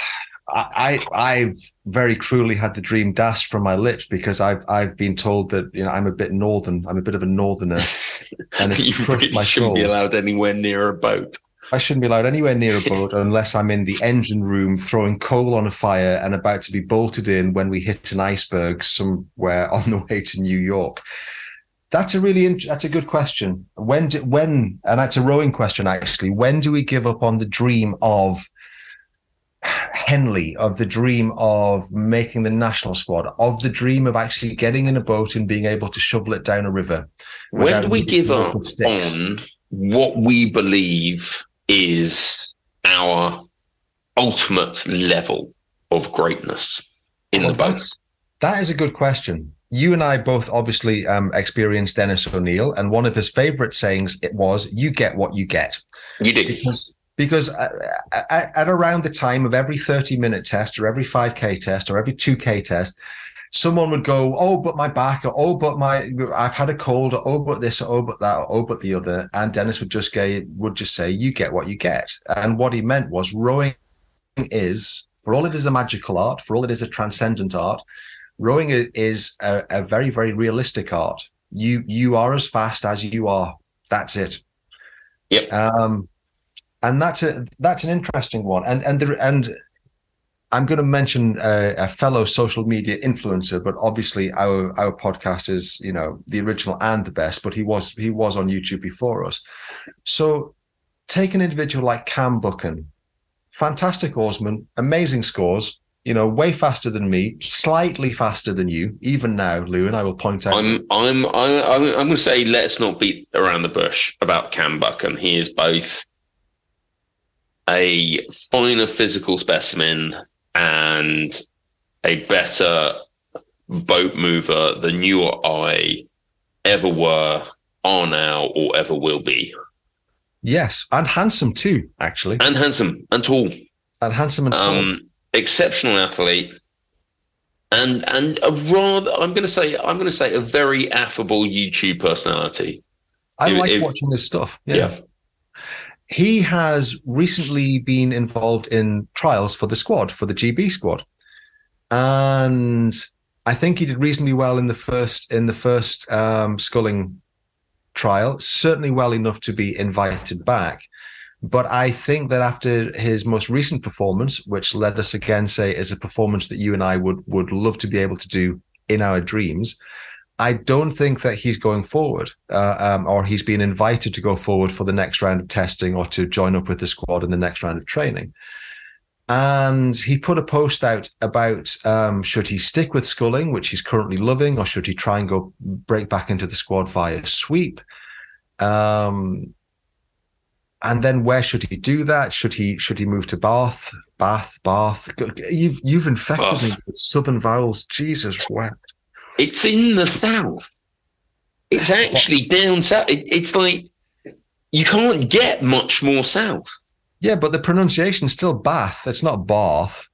I, I I've very cruelly had the dream dashed from my lips because I've I've been told that you know I'm a bit northern. I'm a bit of a northerner, and it's you crushed my shouldn't soul. be allowed anywhere near a boat. I shouldn't be allowed anywhere near a boat unless I'm in the engine room throwing coal on a fire and about to be bolted in when we hit an iceberg somewhere on the way to New York. That's a really that's a good question. When do, when and that's a rowing question actually. When do we give up on the dream of Henley, of the dream of making the national squad, of the dream of actually getting in a boat and being able to shovel it down a river? When do we give up on what we believe is our ultimate level of greatness in Well, the boat? That is a good question. You and I both obviously um, experienced Dennis O'Neill, and one of his favorite sayings it was, "You get what you get." You do. because because uh, at, at around the time of every 30 minute test or every 5k test or every 2k test someone would go oh but my back or oh but my i've had a cold or oh but this or oh but that or oh but the other. And dennis would just go would just say you get what you get. And what he meant was rowing is for all it is a magical art for all it is a transcendent art rowing is a, a very very realistic art. You you are as fast as you are. That's it. Yep. um and that's a that's an interesting one. And and the, and i'm going to mention a, a fellow social media influencer but obviously our our podcast is you know the original and the best but he was he was on youtube before us. So take an individual like cam buchan. Fantastic oarsman amazing scores you know way faster than me slightly faster than you even now lewin i will point out. I'm, I'm, I'm, I'm, I'm going to say let's not beat around the bush about Cam Buchan. He is both a finer physical specimen and a better boat mover than you or I ever were, are now, or ever will be. yes and handsome too actually And handsome and tall. and handsome and tall um, exceptional athlete, and and a rather I'm going to say I'm going to say a very affable YouTube personality. I If- like if- watching this stuff. Yeah. Yeah. He has recently been involved in trials for the squad, for the GB squad. And I think he did reasonably well in the first in the first um, sculling trial, certainly well enough to be invited back. But I think that after his most recent performance, which let us again say is a performance that you and I would would love to be able to do in our dreams, I don't think that he's going forward, uh, um, or he's been invited to go forward for the next round of testing or to join up with the squad in the next round of training. and he put a post out about um, should he stick with sculling, which he's currently loving, or should he try and go break back into the squad via sweep? Um, and then where should he do that? Should he should he move to Bath? Bath, Bath. You've you've infected oh. me with southern vowels. Jesus wept. It's in the south. It's actually down south. It, it's like you can't get much more south. Yeah, but the pronunciation's still Bath. It's not Bath.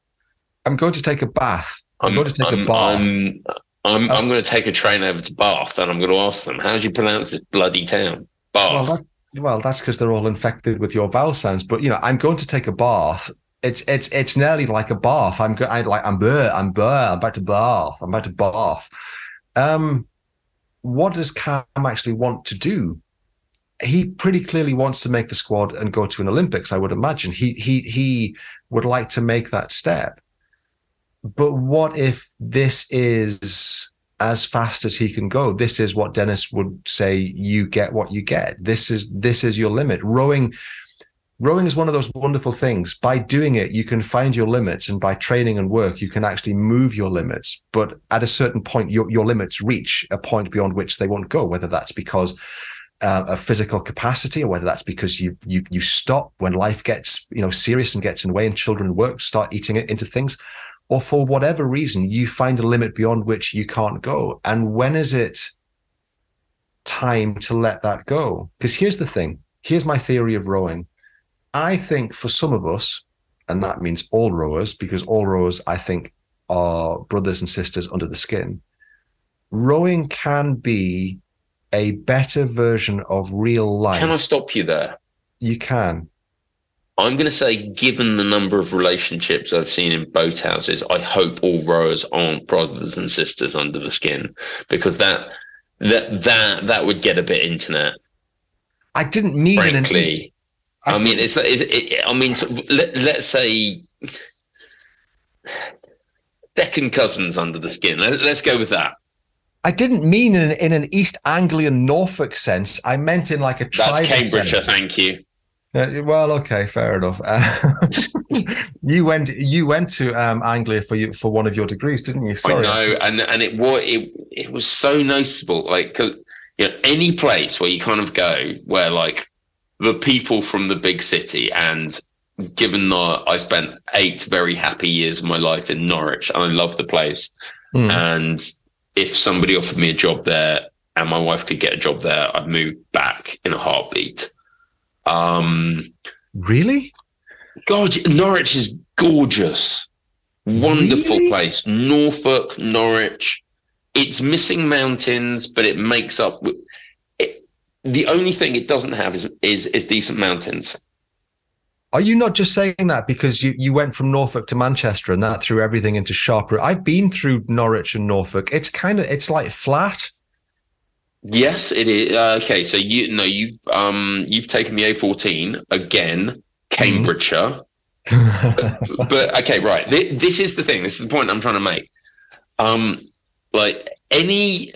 I'm going to take a bath. I'm, I'm going to take I'm, a bath. I'm, I'm, oh. I'm, going to take a train over to Bath and I'm going to ask them, how do you pronounce this bloody town? Bath. Well, that, well, that's because they're all infected with your vowel sounds. But you know, I'm going to take a bath. It's it's it's nearly like a bath. I'm I, like I'm burr, I'm burr, I'm about to bath. I'm about to bath. Um, what does Cam actually want to do? he pretty clearly wants to make the squad and go to an Olympics. I would imagine he he he would like to make that step. But what if this is as fast as he can go? This is what Dennis would say. You get what you get. This is this is your limit. Rowing, rowing is one of those wonderful things. By doing it, you can find your limits, and by training and work, you can actually move your limits. But at a certain point, your your limits reach a point beyond which they won't go. Whether that's because uh, of physical capacity, or whether that's because you you you stop when life gets you know serious and gets in the way, and children work start eating it into things, or for whatever reason you find a limit beyond which you can't go. And when is it time to let that go? Because here's the thing. Here's my theory of rowing. I think for some of us, and that means all rowers, because all rowers I think are brothers and sisters under the skin. Rowing can be a better version of real life. Can I stop you there? You can. I'm going to say, given the number of relationships I've seen in boathouses, I hope all rowers aren't brothers and sisters under the skin, because that that that that would get a bit internet. I didn't mean frankly. I, I mean, it's, it's it, I mean, let, let's say second cousins under the skin. Let, let's go with that. I didn't mean in, in an East Anglian Norfolk sense. I meant in like a tribal That's Cambridgeshire, sense. thank you. Uh, well, okay, fair enough. Uh, you went you went to um, Anglia for you for one of your degrees, didn't you? Sorry, I know, and and it was it it was so noticeable. Like, you know, any place where you kind of go where like the people from the big city and given that I spent eight very happy years of my life in Norwich and I love the place mm. and if somebody offered me a job there and my wife could get a job there, I'd move back in a heartbeat. Um, really? God, Norwich is gorgeous, wonderful really? place. Norfolk, Norwich. It's missing mountains, but it makes up. The only thing it doesn't have is is, is decent mountains. Are you not just saying that because you, you went from Norfolk to Manchester and that threw everything into sharp? I've been through Norwich and Norfolk. It's kind of it's like flat. Yes, it is. Uh, okay, so you no, you've um you've taken the A14 again, Cambridgeshire. Mm. but, but, okay, right. This, this is the thing. This is the point I'm trying to make. Um, like any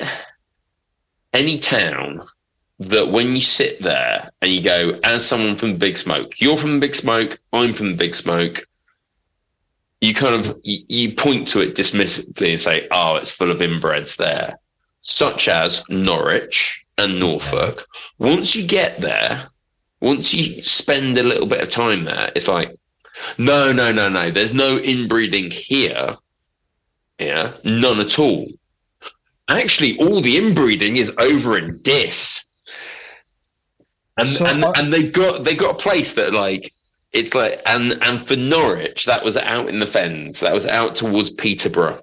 any town that when you sit there and you go, as someone from Big Smoke, you're from Big Smoke, I'm from Big Smoke. You kind of you, you point to it dismissively and say, "Oh, it's full of inbreds there," such as Norwich and Norfolk. Once you get there, once you spend a little bit of time there, it's like, no, no, no, no. There's no inbreeding here. Yeah, none at all. Actually, all the inbreeding is over in Diss and so, and, and they've got they got a place that like it's like and and for Norwich that was out in the fens. That was out towards Peterborough.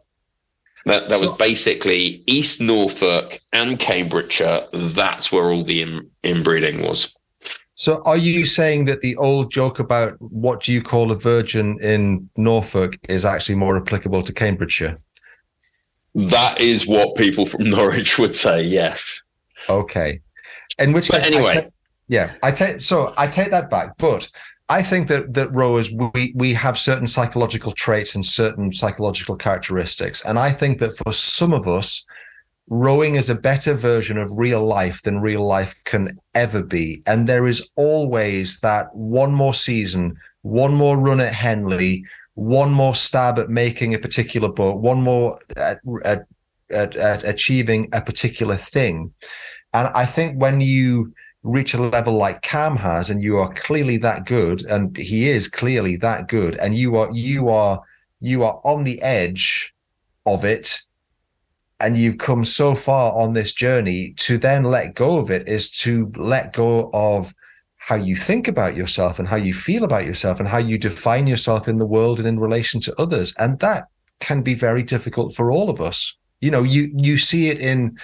That that so, was basically East Norfolk and Cambridgeshire. That's where all the in, inbreeding was. So are you saying that the old joke about what do you call a virgin in Norfolk is actually more applicable to Cambridgeshire? That is what people from Norwich would say yes. Okay. In which but case anyway yeah, I take so I take that back, but I think that that rowers we we have certain psychological traits and certain psychological characteristics, and I think that for some of us, rowing is a better version of real life than real life can ever be, and there is always that one more season one more run at Henley, one more stab at making a particular boat, one more at, at, at, at achieving a particular thing. And I think when you reach a level like Cam has, and you are clearly that good, and he is clearly that good, and you are you are you are on the edge of it, and you've come so far on this journey to then let go of it is to let go of how you think about yourself and how you feel about yourself and how you define yourself in the world and in relation to others. And that can be very difficult for all of us. You know, you you see it in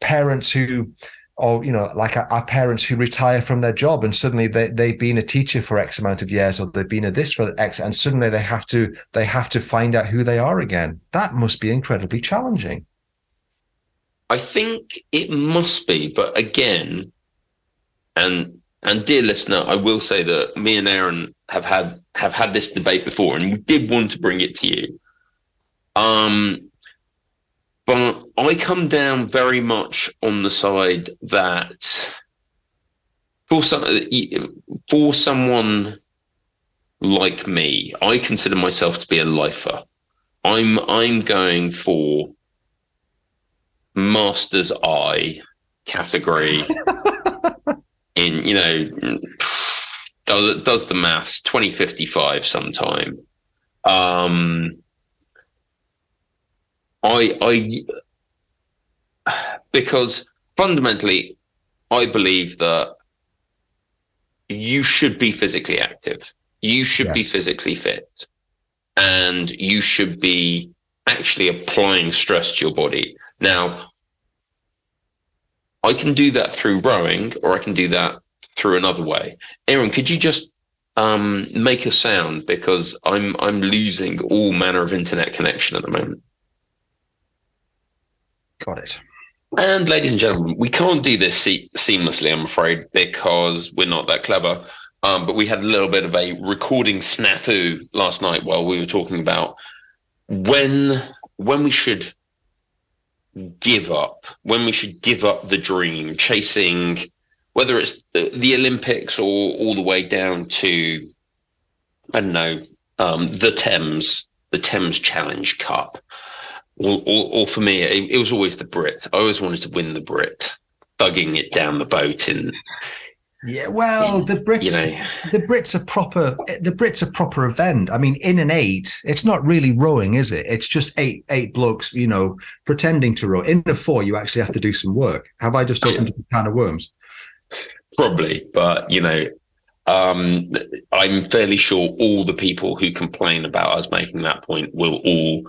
parents who or you know like our, parents who retire from their job and suddenly they, they've been a teacher for x amount of years or they've been a this for x and suddenly they have to they have to find out who they are again. That must be incredibly challenging. I think it must be but again and and dear listener i will say that me and aaron have had have had this debate before and we did want to bring it to you. Um but I come down very much on the side that for some for someone like me, I consider myself to be a lifer. I'm I'm going for master's eye category in you know does does the maths 2055 sometime um I, I, because fundamentally, I believe that you should be physically active. You should yes. be physically fit, and you should be actually applying stress to your body. Now, I can do that through rowing, or I can do that through another way. Aaron, could you just um, make a sound because I'm I'm losing all manner of internet connection at the moment. Got it. And ladies and gentlemen, we can't do this se- seamlessly, I'm afraid, because we're not that clever. Um, but we had a little bit of a recording snafu last night while we were talking about when when we should give up, when we should give up the dream, chasing whether it's the, the Olympics or all the way down to I don't know um, the Thames, the Thames Challenge Cup or, or, or for me, it, it, was always the Brit. I always wanted to win the Brit, bugging it down the boat in. Yeah, well, in, the Brits, you know, the Brits are proper. The Brits are proper event. I mean, in an eight, it's not really rowing, is it? It's just eight eight blokes, you know, pretending to row. In the four, you actually have to do some work. Have I just opened yeah. a can of worms? Probably, but you know, um, I'm fairly sure all the people who complain about us making that point will all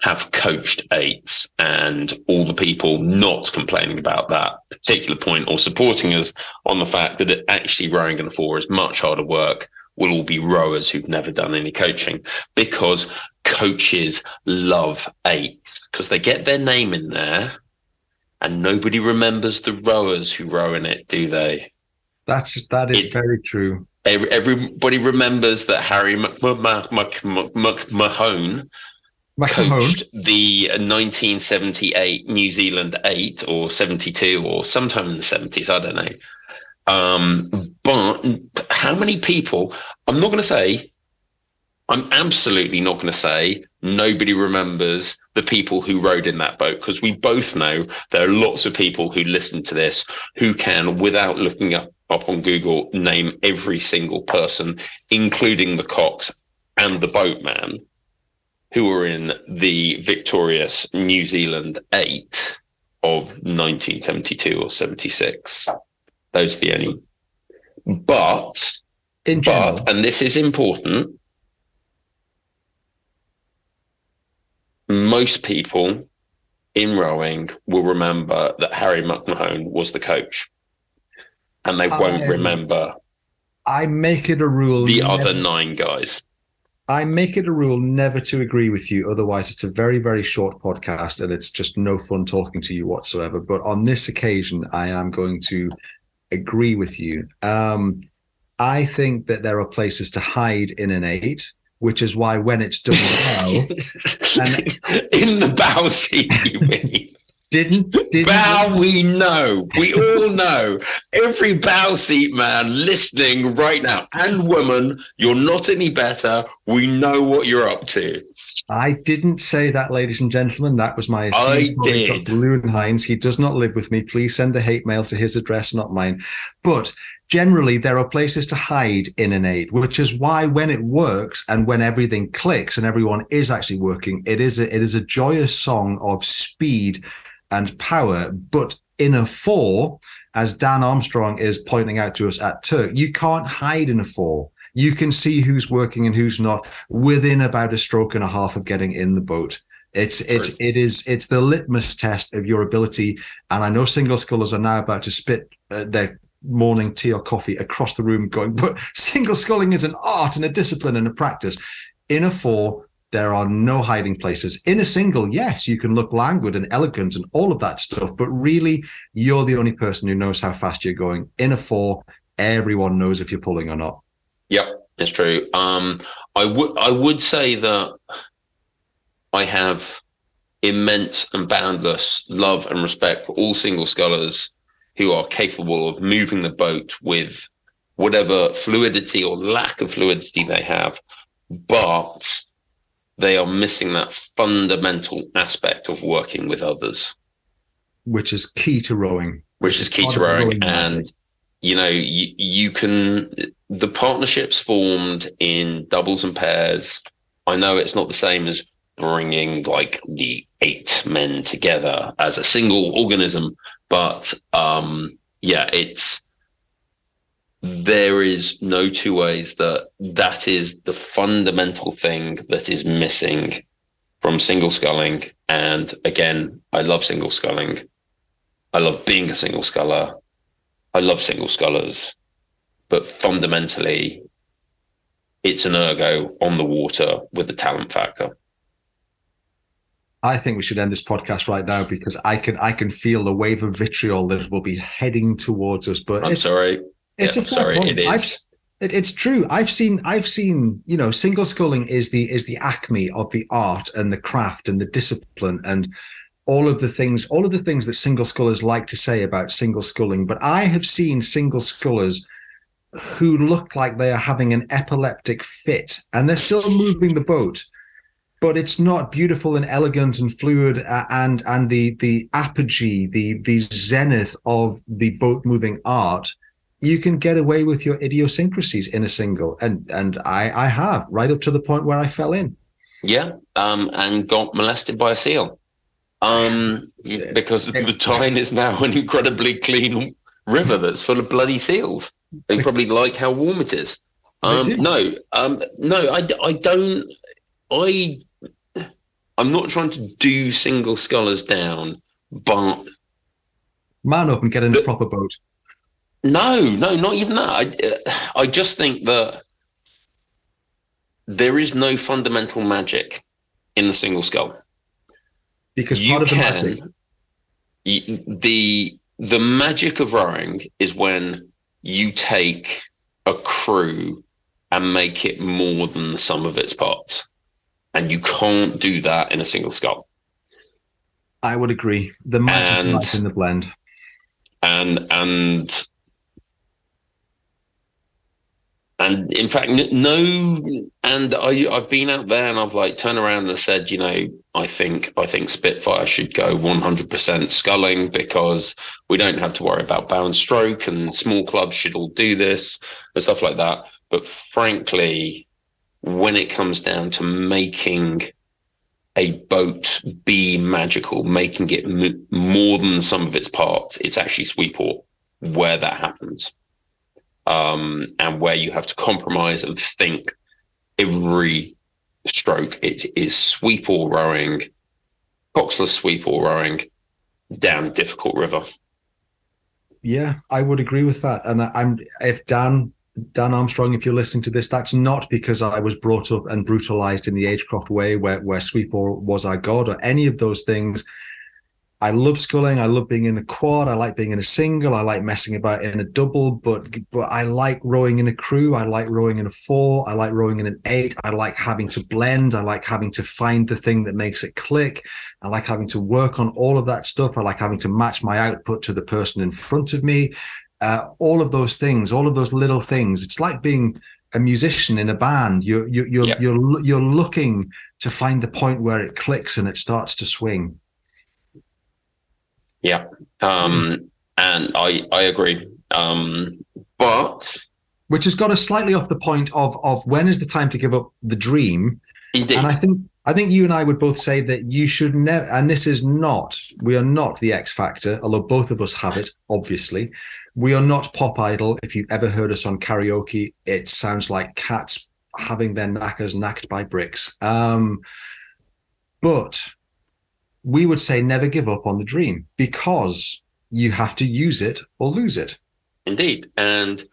have coached eights and all the people not complaining about that particular point or supporting us on the fact that it actually rowing in a four is much harder work will all be rowers who've never done any coaching because coaches love eights because they get their name in there and nobody remembers the rowers who row in it, do they? That's that is it, very true. Everybody remembers that Harry Coached the 1978 New Zealand eight or 72 or sometime in the 70s. I don't know. Um, but how many people? I'm not going to say. I'm absolutely not going to say nobody remembers the people who rode in that boat because we both know there are lots of people who listen to this who can, without looking up, up on Google, name every single person, including the cox and the boatman who were in the victorious New Zealand eight of 1972 or 76. Those are the only. But, in general, but, and this is important, most people in rowing will remember that Harry McMahon was the coach, and they won't remember. I make it a rule. The other nine guys. I make it a rule never to agree with you. Otherwise, it's a very, very short podcast and it's just no fun talking to you whatsoever. But on this occasion, I am going to agree with you. Um, I think that there are places to hide in an eight, which is why when it's done well, and in the bow seat, you mean? Didn't, didn't bow we know we all know every bow seat man listening right now and woman you're not any better we know what you're up to I didn't say that, ladies and gentlemen. That was my I did. Dr. Lewin Hines. He does not live with me. Please send the hate mail to his address, not mine. But generally, there are places to hide in an aid, which is why when it works and when everything clicks and everyone is actually working, it is a, it is a joyous song of speed and power. But in a four, as Dan Armstrong is pointing out to us at Turk, you can't hide in a four. You can see who's working and who's not within about a stroke and a half of getting in the boat. It's it's it is it's the litmus test of your ability. And I know single scullers are now about to spit uh, their morning tea or coffee across the room, going, but single sculling is an art and a discipline and a practice. In a four, there are no hiding places. In a single, yes, you can look languid and elegant and all of that stuff, but really, you're the only person who knows how fast you're going. In a four, everyone knows if you're pulling or not. Yep, it's true. Um, I would I would say that I have immense and boundless love and respect for all single scullers who are capable of moving the boat with whatever fluidity or lack of fluidity they have, but they are missing that fundamental aspect of working with others, which is key to rowing. which is key to rowing. rowing And magic. you know, you, you can the partnerships formed in doubles and pairs. I know it's not the same as bringing like the eight men together as a single organism, but um, yeah, it's there is no two ways that that is the fundamental thing that is missing from single sculling. And again, I love single sculling. I love being a single sculler. I love single scullers, but fundamentally, it's an ergo on the water with the talent factor. I think we should end this podcast right now because I can I can feel the wave of vitriol that will be heading towards us. But I'm it's sorry. it's Yeah, a fair sorry, point. it I've, it, it's true. I've seen I've seen you know single sculling is the is the acme of the art and the craft and the discipline and all of the things all of the things that single scullers like to say about single sculling. But I have seen single scullers who look like they are having an epileptic fit and they're still moving the boat but it's not beautiful and elegant and fluid uh, and and the the apogee the the zenith of the boat moving art you can get away with your idiosyncrasies in a single and and i i have right up to the point where i fell in Yeah, um, and got molested by a seal. Um, because the Tyne is now an incredibly clean river that's full of bloody seals. They probably like how warm it is. Um, no, um, no, I, I don't. I, I'm not trying to do single scullers down, but man up and get in the proper boat No, no, not even that. I, uh, I just think that there is no fundamental magic in the single scull. because you part of the can. magic the the magic of rowing is when you take a crew and make it more than the sum of its parts, and you can't do that in a single scull. i would agree. The magic And- lies in the blend. and and and in fact no and I, i've been out there and i've like turned around and said you know i think i think spitfire should go 100% sculling because we don't have to worry about bow and stroke and small clubs should all do this and stuff like that. But frankly when it comes down to making a boat be magical, making it m- more than some of its parts, it's actually sweep oar where that happens. Um, and where you have to compromise and think every stroke. It is sweep oar rowing, coxless sweep oar rowing down difficult river. Yeah, I would agree with that. And I'm if Dan Dan Armstrong, if you're listening to this, that's not because I was brought up and brutalized in the Agecroft way, where where Sweeper was our god, or any of those things. I love sculling. I love being in a quad. I like being in a single. I like messing about in a double, but but I like rowing in a crew. I like rowing in a four. I like rowing in an eight. I like having to blend. I like having to find the thing that makes it click. I like having to work on all of that stuff. I like having to match my output to the person in front of me. Uh, all of those things, all of those little things. It's like being a musician in a band. You're you're you're, you're you're looking to find the point where it clicks and it starts to swing. Yeah, um, and I I agree. Um, but which has got us slightly off the point of of when is the time to give up the dream? Indeed. And I think I think you and I would both say that you should never. And this is not we are not the X Factor, although both of us have it. Obviously, we are not Pop Idol. If you've ever heard us on karaoke, it sounds like cats having their knackers knacked by bricks. Um, but we would say never give up on the dream because you have to use it or lose it. Indeed. And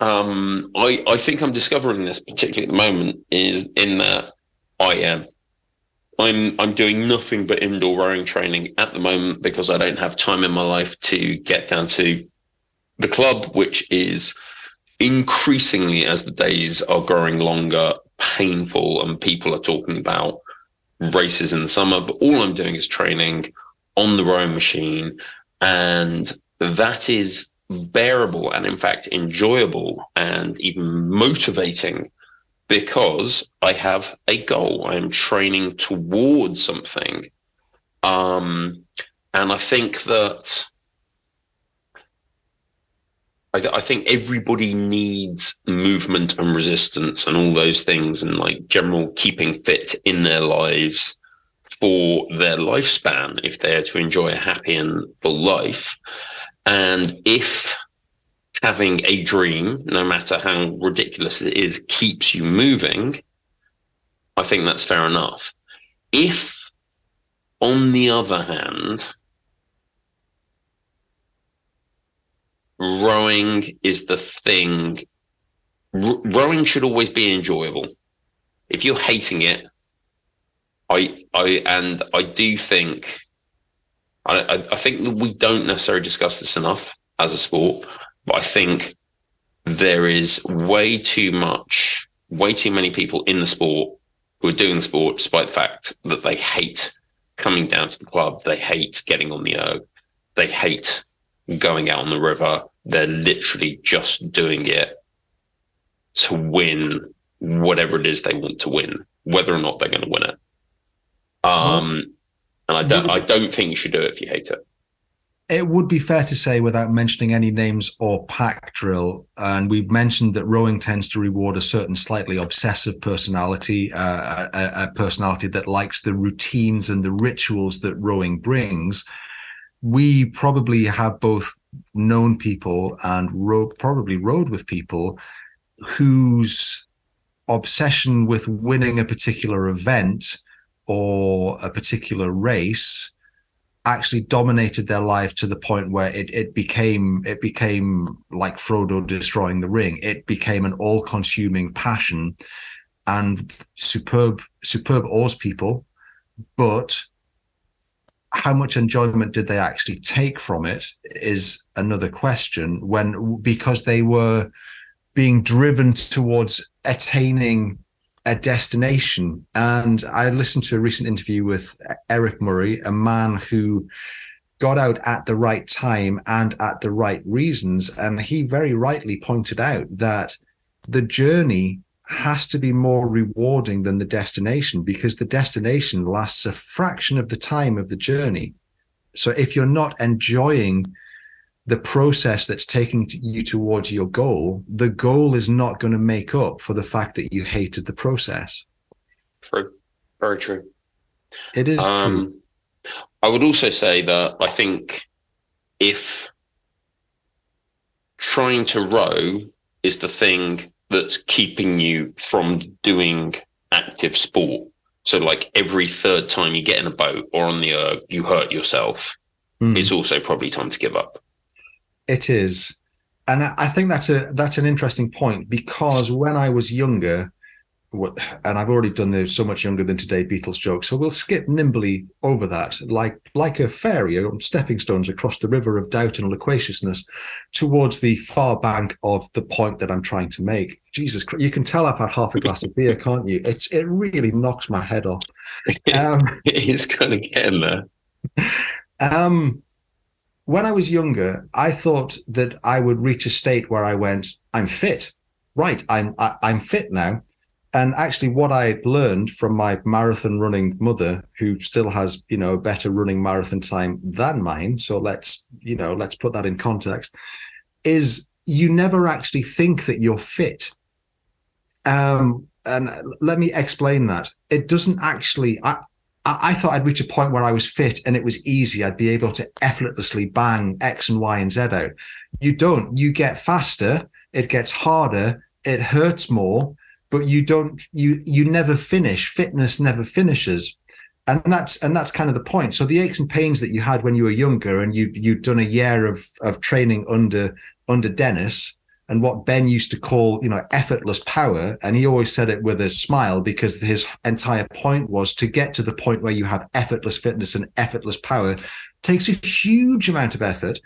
um, I, I think I'm discovering this particularly at the moment is in that I am. I'm I'm doing nothing but indoor rowing training at the moment because I don't have time in my life to get down to the club, which is increasingly as the days are growing longer, painful, and people are talking about races in the summer, but all I'm doing is training on the rowing machine. And that is bearable and, in fact, enjoyable and even motivating because I have a goal. I am training towards something. Um, and I think that I, th- I, think everybody needs movement and resistance and all those things and like general keeping fit in their lives for their lifespan if they're to enjoy a happy and full life. And if having a dream, no matter how ridiculous it is, keeps you moving, I think that's fair enough. If, on the other hand, rowing is the thing. R- rowing should always be enjoyable. If you're hating it, I, I, and I do think, I, I think that we don't necessarily discuss this enough as a sport, but I think there is way too much, way too many people in the sport who are doing the sport despite the fact that they hate coming down to the club, they hate getting on the erg, they hate going out on the river. They're literally just doing it to win whatever it is they want to win, whether or not they're going to win it. Um, and I don't, I don't think you should do it if you hate it. It would be fair to say, without mentioning any names or pack drill, and we've mentioned that rowing tends to reward a certain slightly obsessive personality, uh, a, a personality that likes the routines and the rituals that rowing brings we probably have both known people and rode, probably rode with people whose obsession with winning a particular event or a particular race actually dominated their life to the point where it, it became it became like Frodo destroying the ring. It became an all-consuming passion and superb superb oars people, but how much enjoyment did they actually take from it is another question when because they were being driven towards attaining a destination and i listened to a recent interview with eric murray a man who got out at the right time and at the right reasons and he very rightly pointed out that the journey has to be more rewarding than the destination because the destination lasts a fraction of the time of the journey. So if you're not enjoying the process that's taking you towards your goal, the goal is not going to make up for the fact that you hated the process. True. Very true. It is um, true. I would also say that I think if trying to row is the thing that's keeping you from doing active sport. So, like every third time you get in a boat or on the erg, you hurt yourself. Mm. It's also probably time to give up. It is, and I think that's a that's an interesting point because when I was younger, and I've already done the so much younger than today Beatles joke, so we'll skip nimbly over that, like like a fairy on stepping stones across the river of doubt and loquaciousness towards the far bank of the point that I'm trying to make. Jesus Christ, you can tell I've had half a glass of beer, can't you? It's it really knocks my head off. Um, it's kind of getting there. Um, when I was younger, I thought that I would reach a state where I went, I'm fit. Right, I'm I, am i am fit now. And actually what i learned from my marathon running mother who still has you know a better running marathon time than mine so let's you know let's put that in context is you never actually think that you're fit. Um and let me explain that. It doesn't actually I, I thought I'd reach a point where I was fit and it was easy. I'd be able to effortlessly bang X and Y and Z out. You don't. You get faster. It gets harder. It hurts more but you don't you you never finish fitness never finishes and that's and that's kind of the point so the aches and pains that you had when you were younger and you you'd done a year of of training under under dennis and what ben used to call you know effortless power and he always said it with a smile because his entire point was to get to the point where you have effortless fitness and effortless power takes a huge amount of effort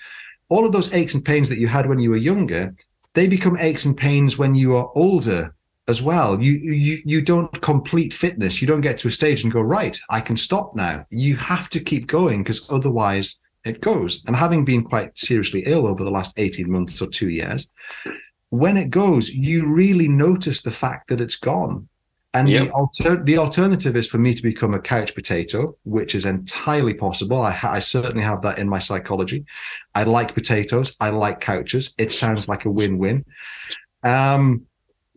all of those aches and pains that you had when you were younger they become aches and pains when you are older as well. You you you don't complete fitness. You don't get to a stage and go right. I can stop now. You have to keep going because otherwise it goes. And having been quite seriously ill over the last eighteen months or two years, when it goes, you really notice the fact that it's gone. And yep. the, alter- the alternative is for me to become a couch potato, which is entirely possible. I, ha- I certainly have that in my psychology. I like potatoes. I like couches. It sounds like a win-win. Um,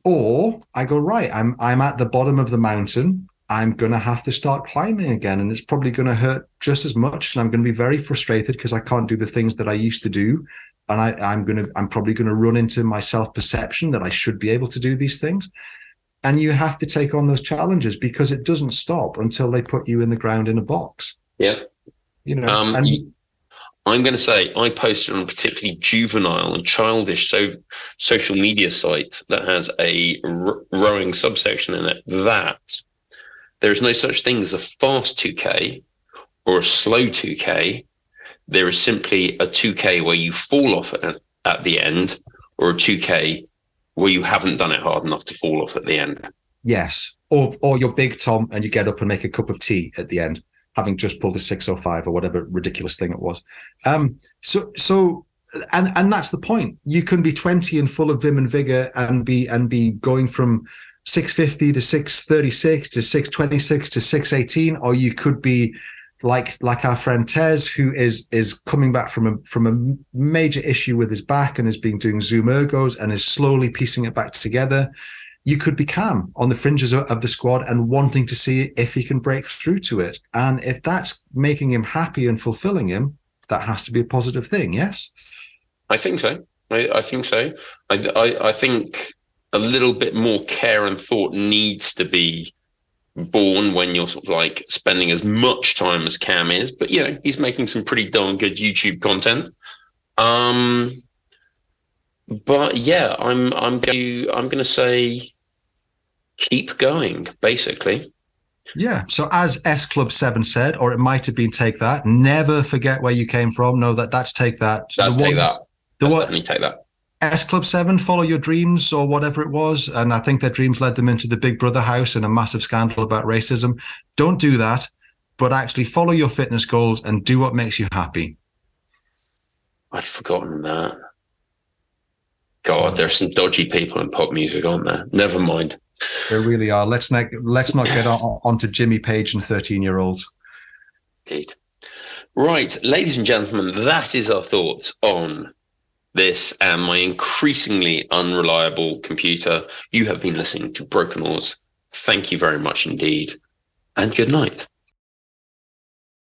or I go, right, I'm I'm at the bottom of the mountain. I'm gonna have to start climbing again. And it's probably gonna hurt just as much. And I'm gonna be very frustrated because I can't do the things that I used to do. And I, I'm gonna I'm probably gonna run into my self-perception that I should be able to do these things. And you have to take on those challenges because it doesn't stop until they put you in the ground in a box. Yeah. You know, um, and I'm going to say I posted on a particularly juvenile and childish so, social media site that has a r- rowing subsection in it that there is no such thing as a fast 2K or a slow 2K. There is simply a 2K where you fall off at, at the end or a 2K where you haven't done it hard enough to fall off at the end. Yes. Or, or you're big Tom and you get up and make a cup of tea at the end having just pulled a 605 or whatever ridiculous thing it was. Um, so, so, and, and that's the point. You can be 20 and full of vim and vigor and be, and be going from 650 to 636 to 626 to 618, or you could be like, like our friend Tez, who is, is coming back from a, from a major issue with his back and has been doing Zoom ergos and is slowly piecing it back together you could be Cam on the fringes of the squad and wanting to see if he can break through to it. And if that's making him happy and fulfilling him, that has to be a positive thing. Yes. I think so. I, I think so. I, I, I think a little bit more care and thought needs to be born when you're sort of like spending as much time as Cam is. But you know, he's making some pretty darn good YouTube content. Um, but yeah, I'm I'm going to, I'm going to say keep going, basically. Yeah. So as S Club Seven said, or it might have been take that. Never forget where you came from. No, that that's take that. That's the take ones, that. The that's definitely take that. S Club Seven, follow your dreams or whatever it was, and I think their dreams led them into the Big Brother house and a massive scandal about racism. Don't do that, but actually follow your fitness goals and do what makes you happy. I'd forgotten that. God, so, there's some dodgy people in pop music, aren't there? Never mind. There really are. Let's not let's not get on, onto Jimmy Page and thirteen year olds. Indeed. Right, ladies and gentlemen, that is our thoughts on this and my increasingly unreliable computer. You have been listening to Broken Oars. Thank you very much indeed, and good night.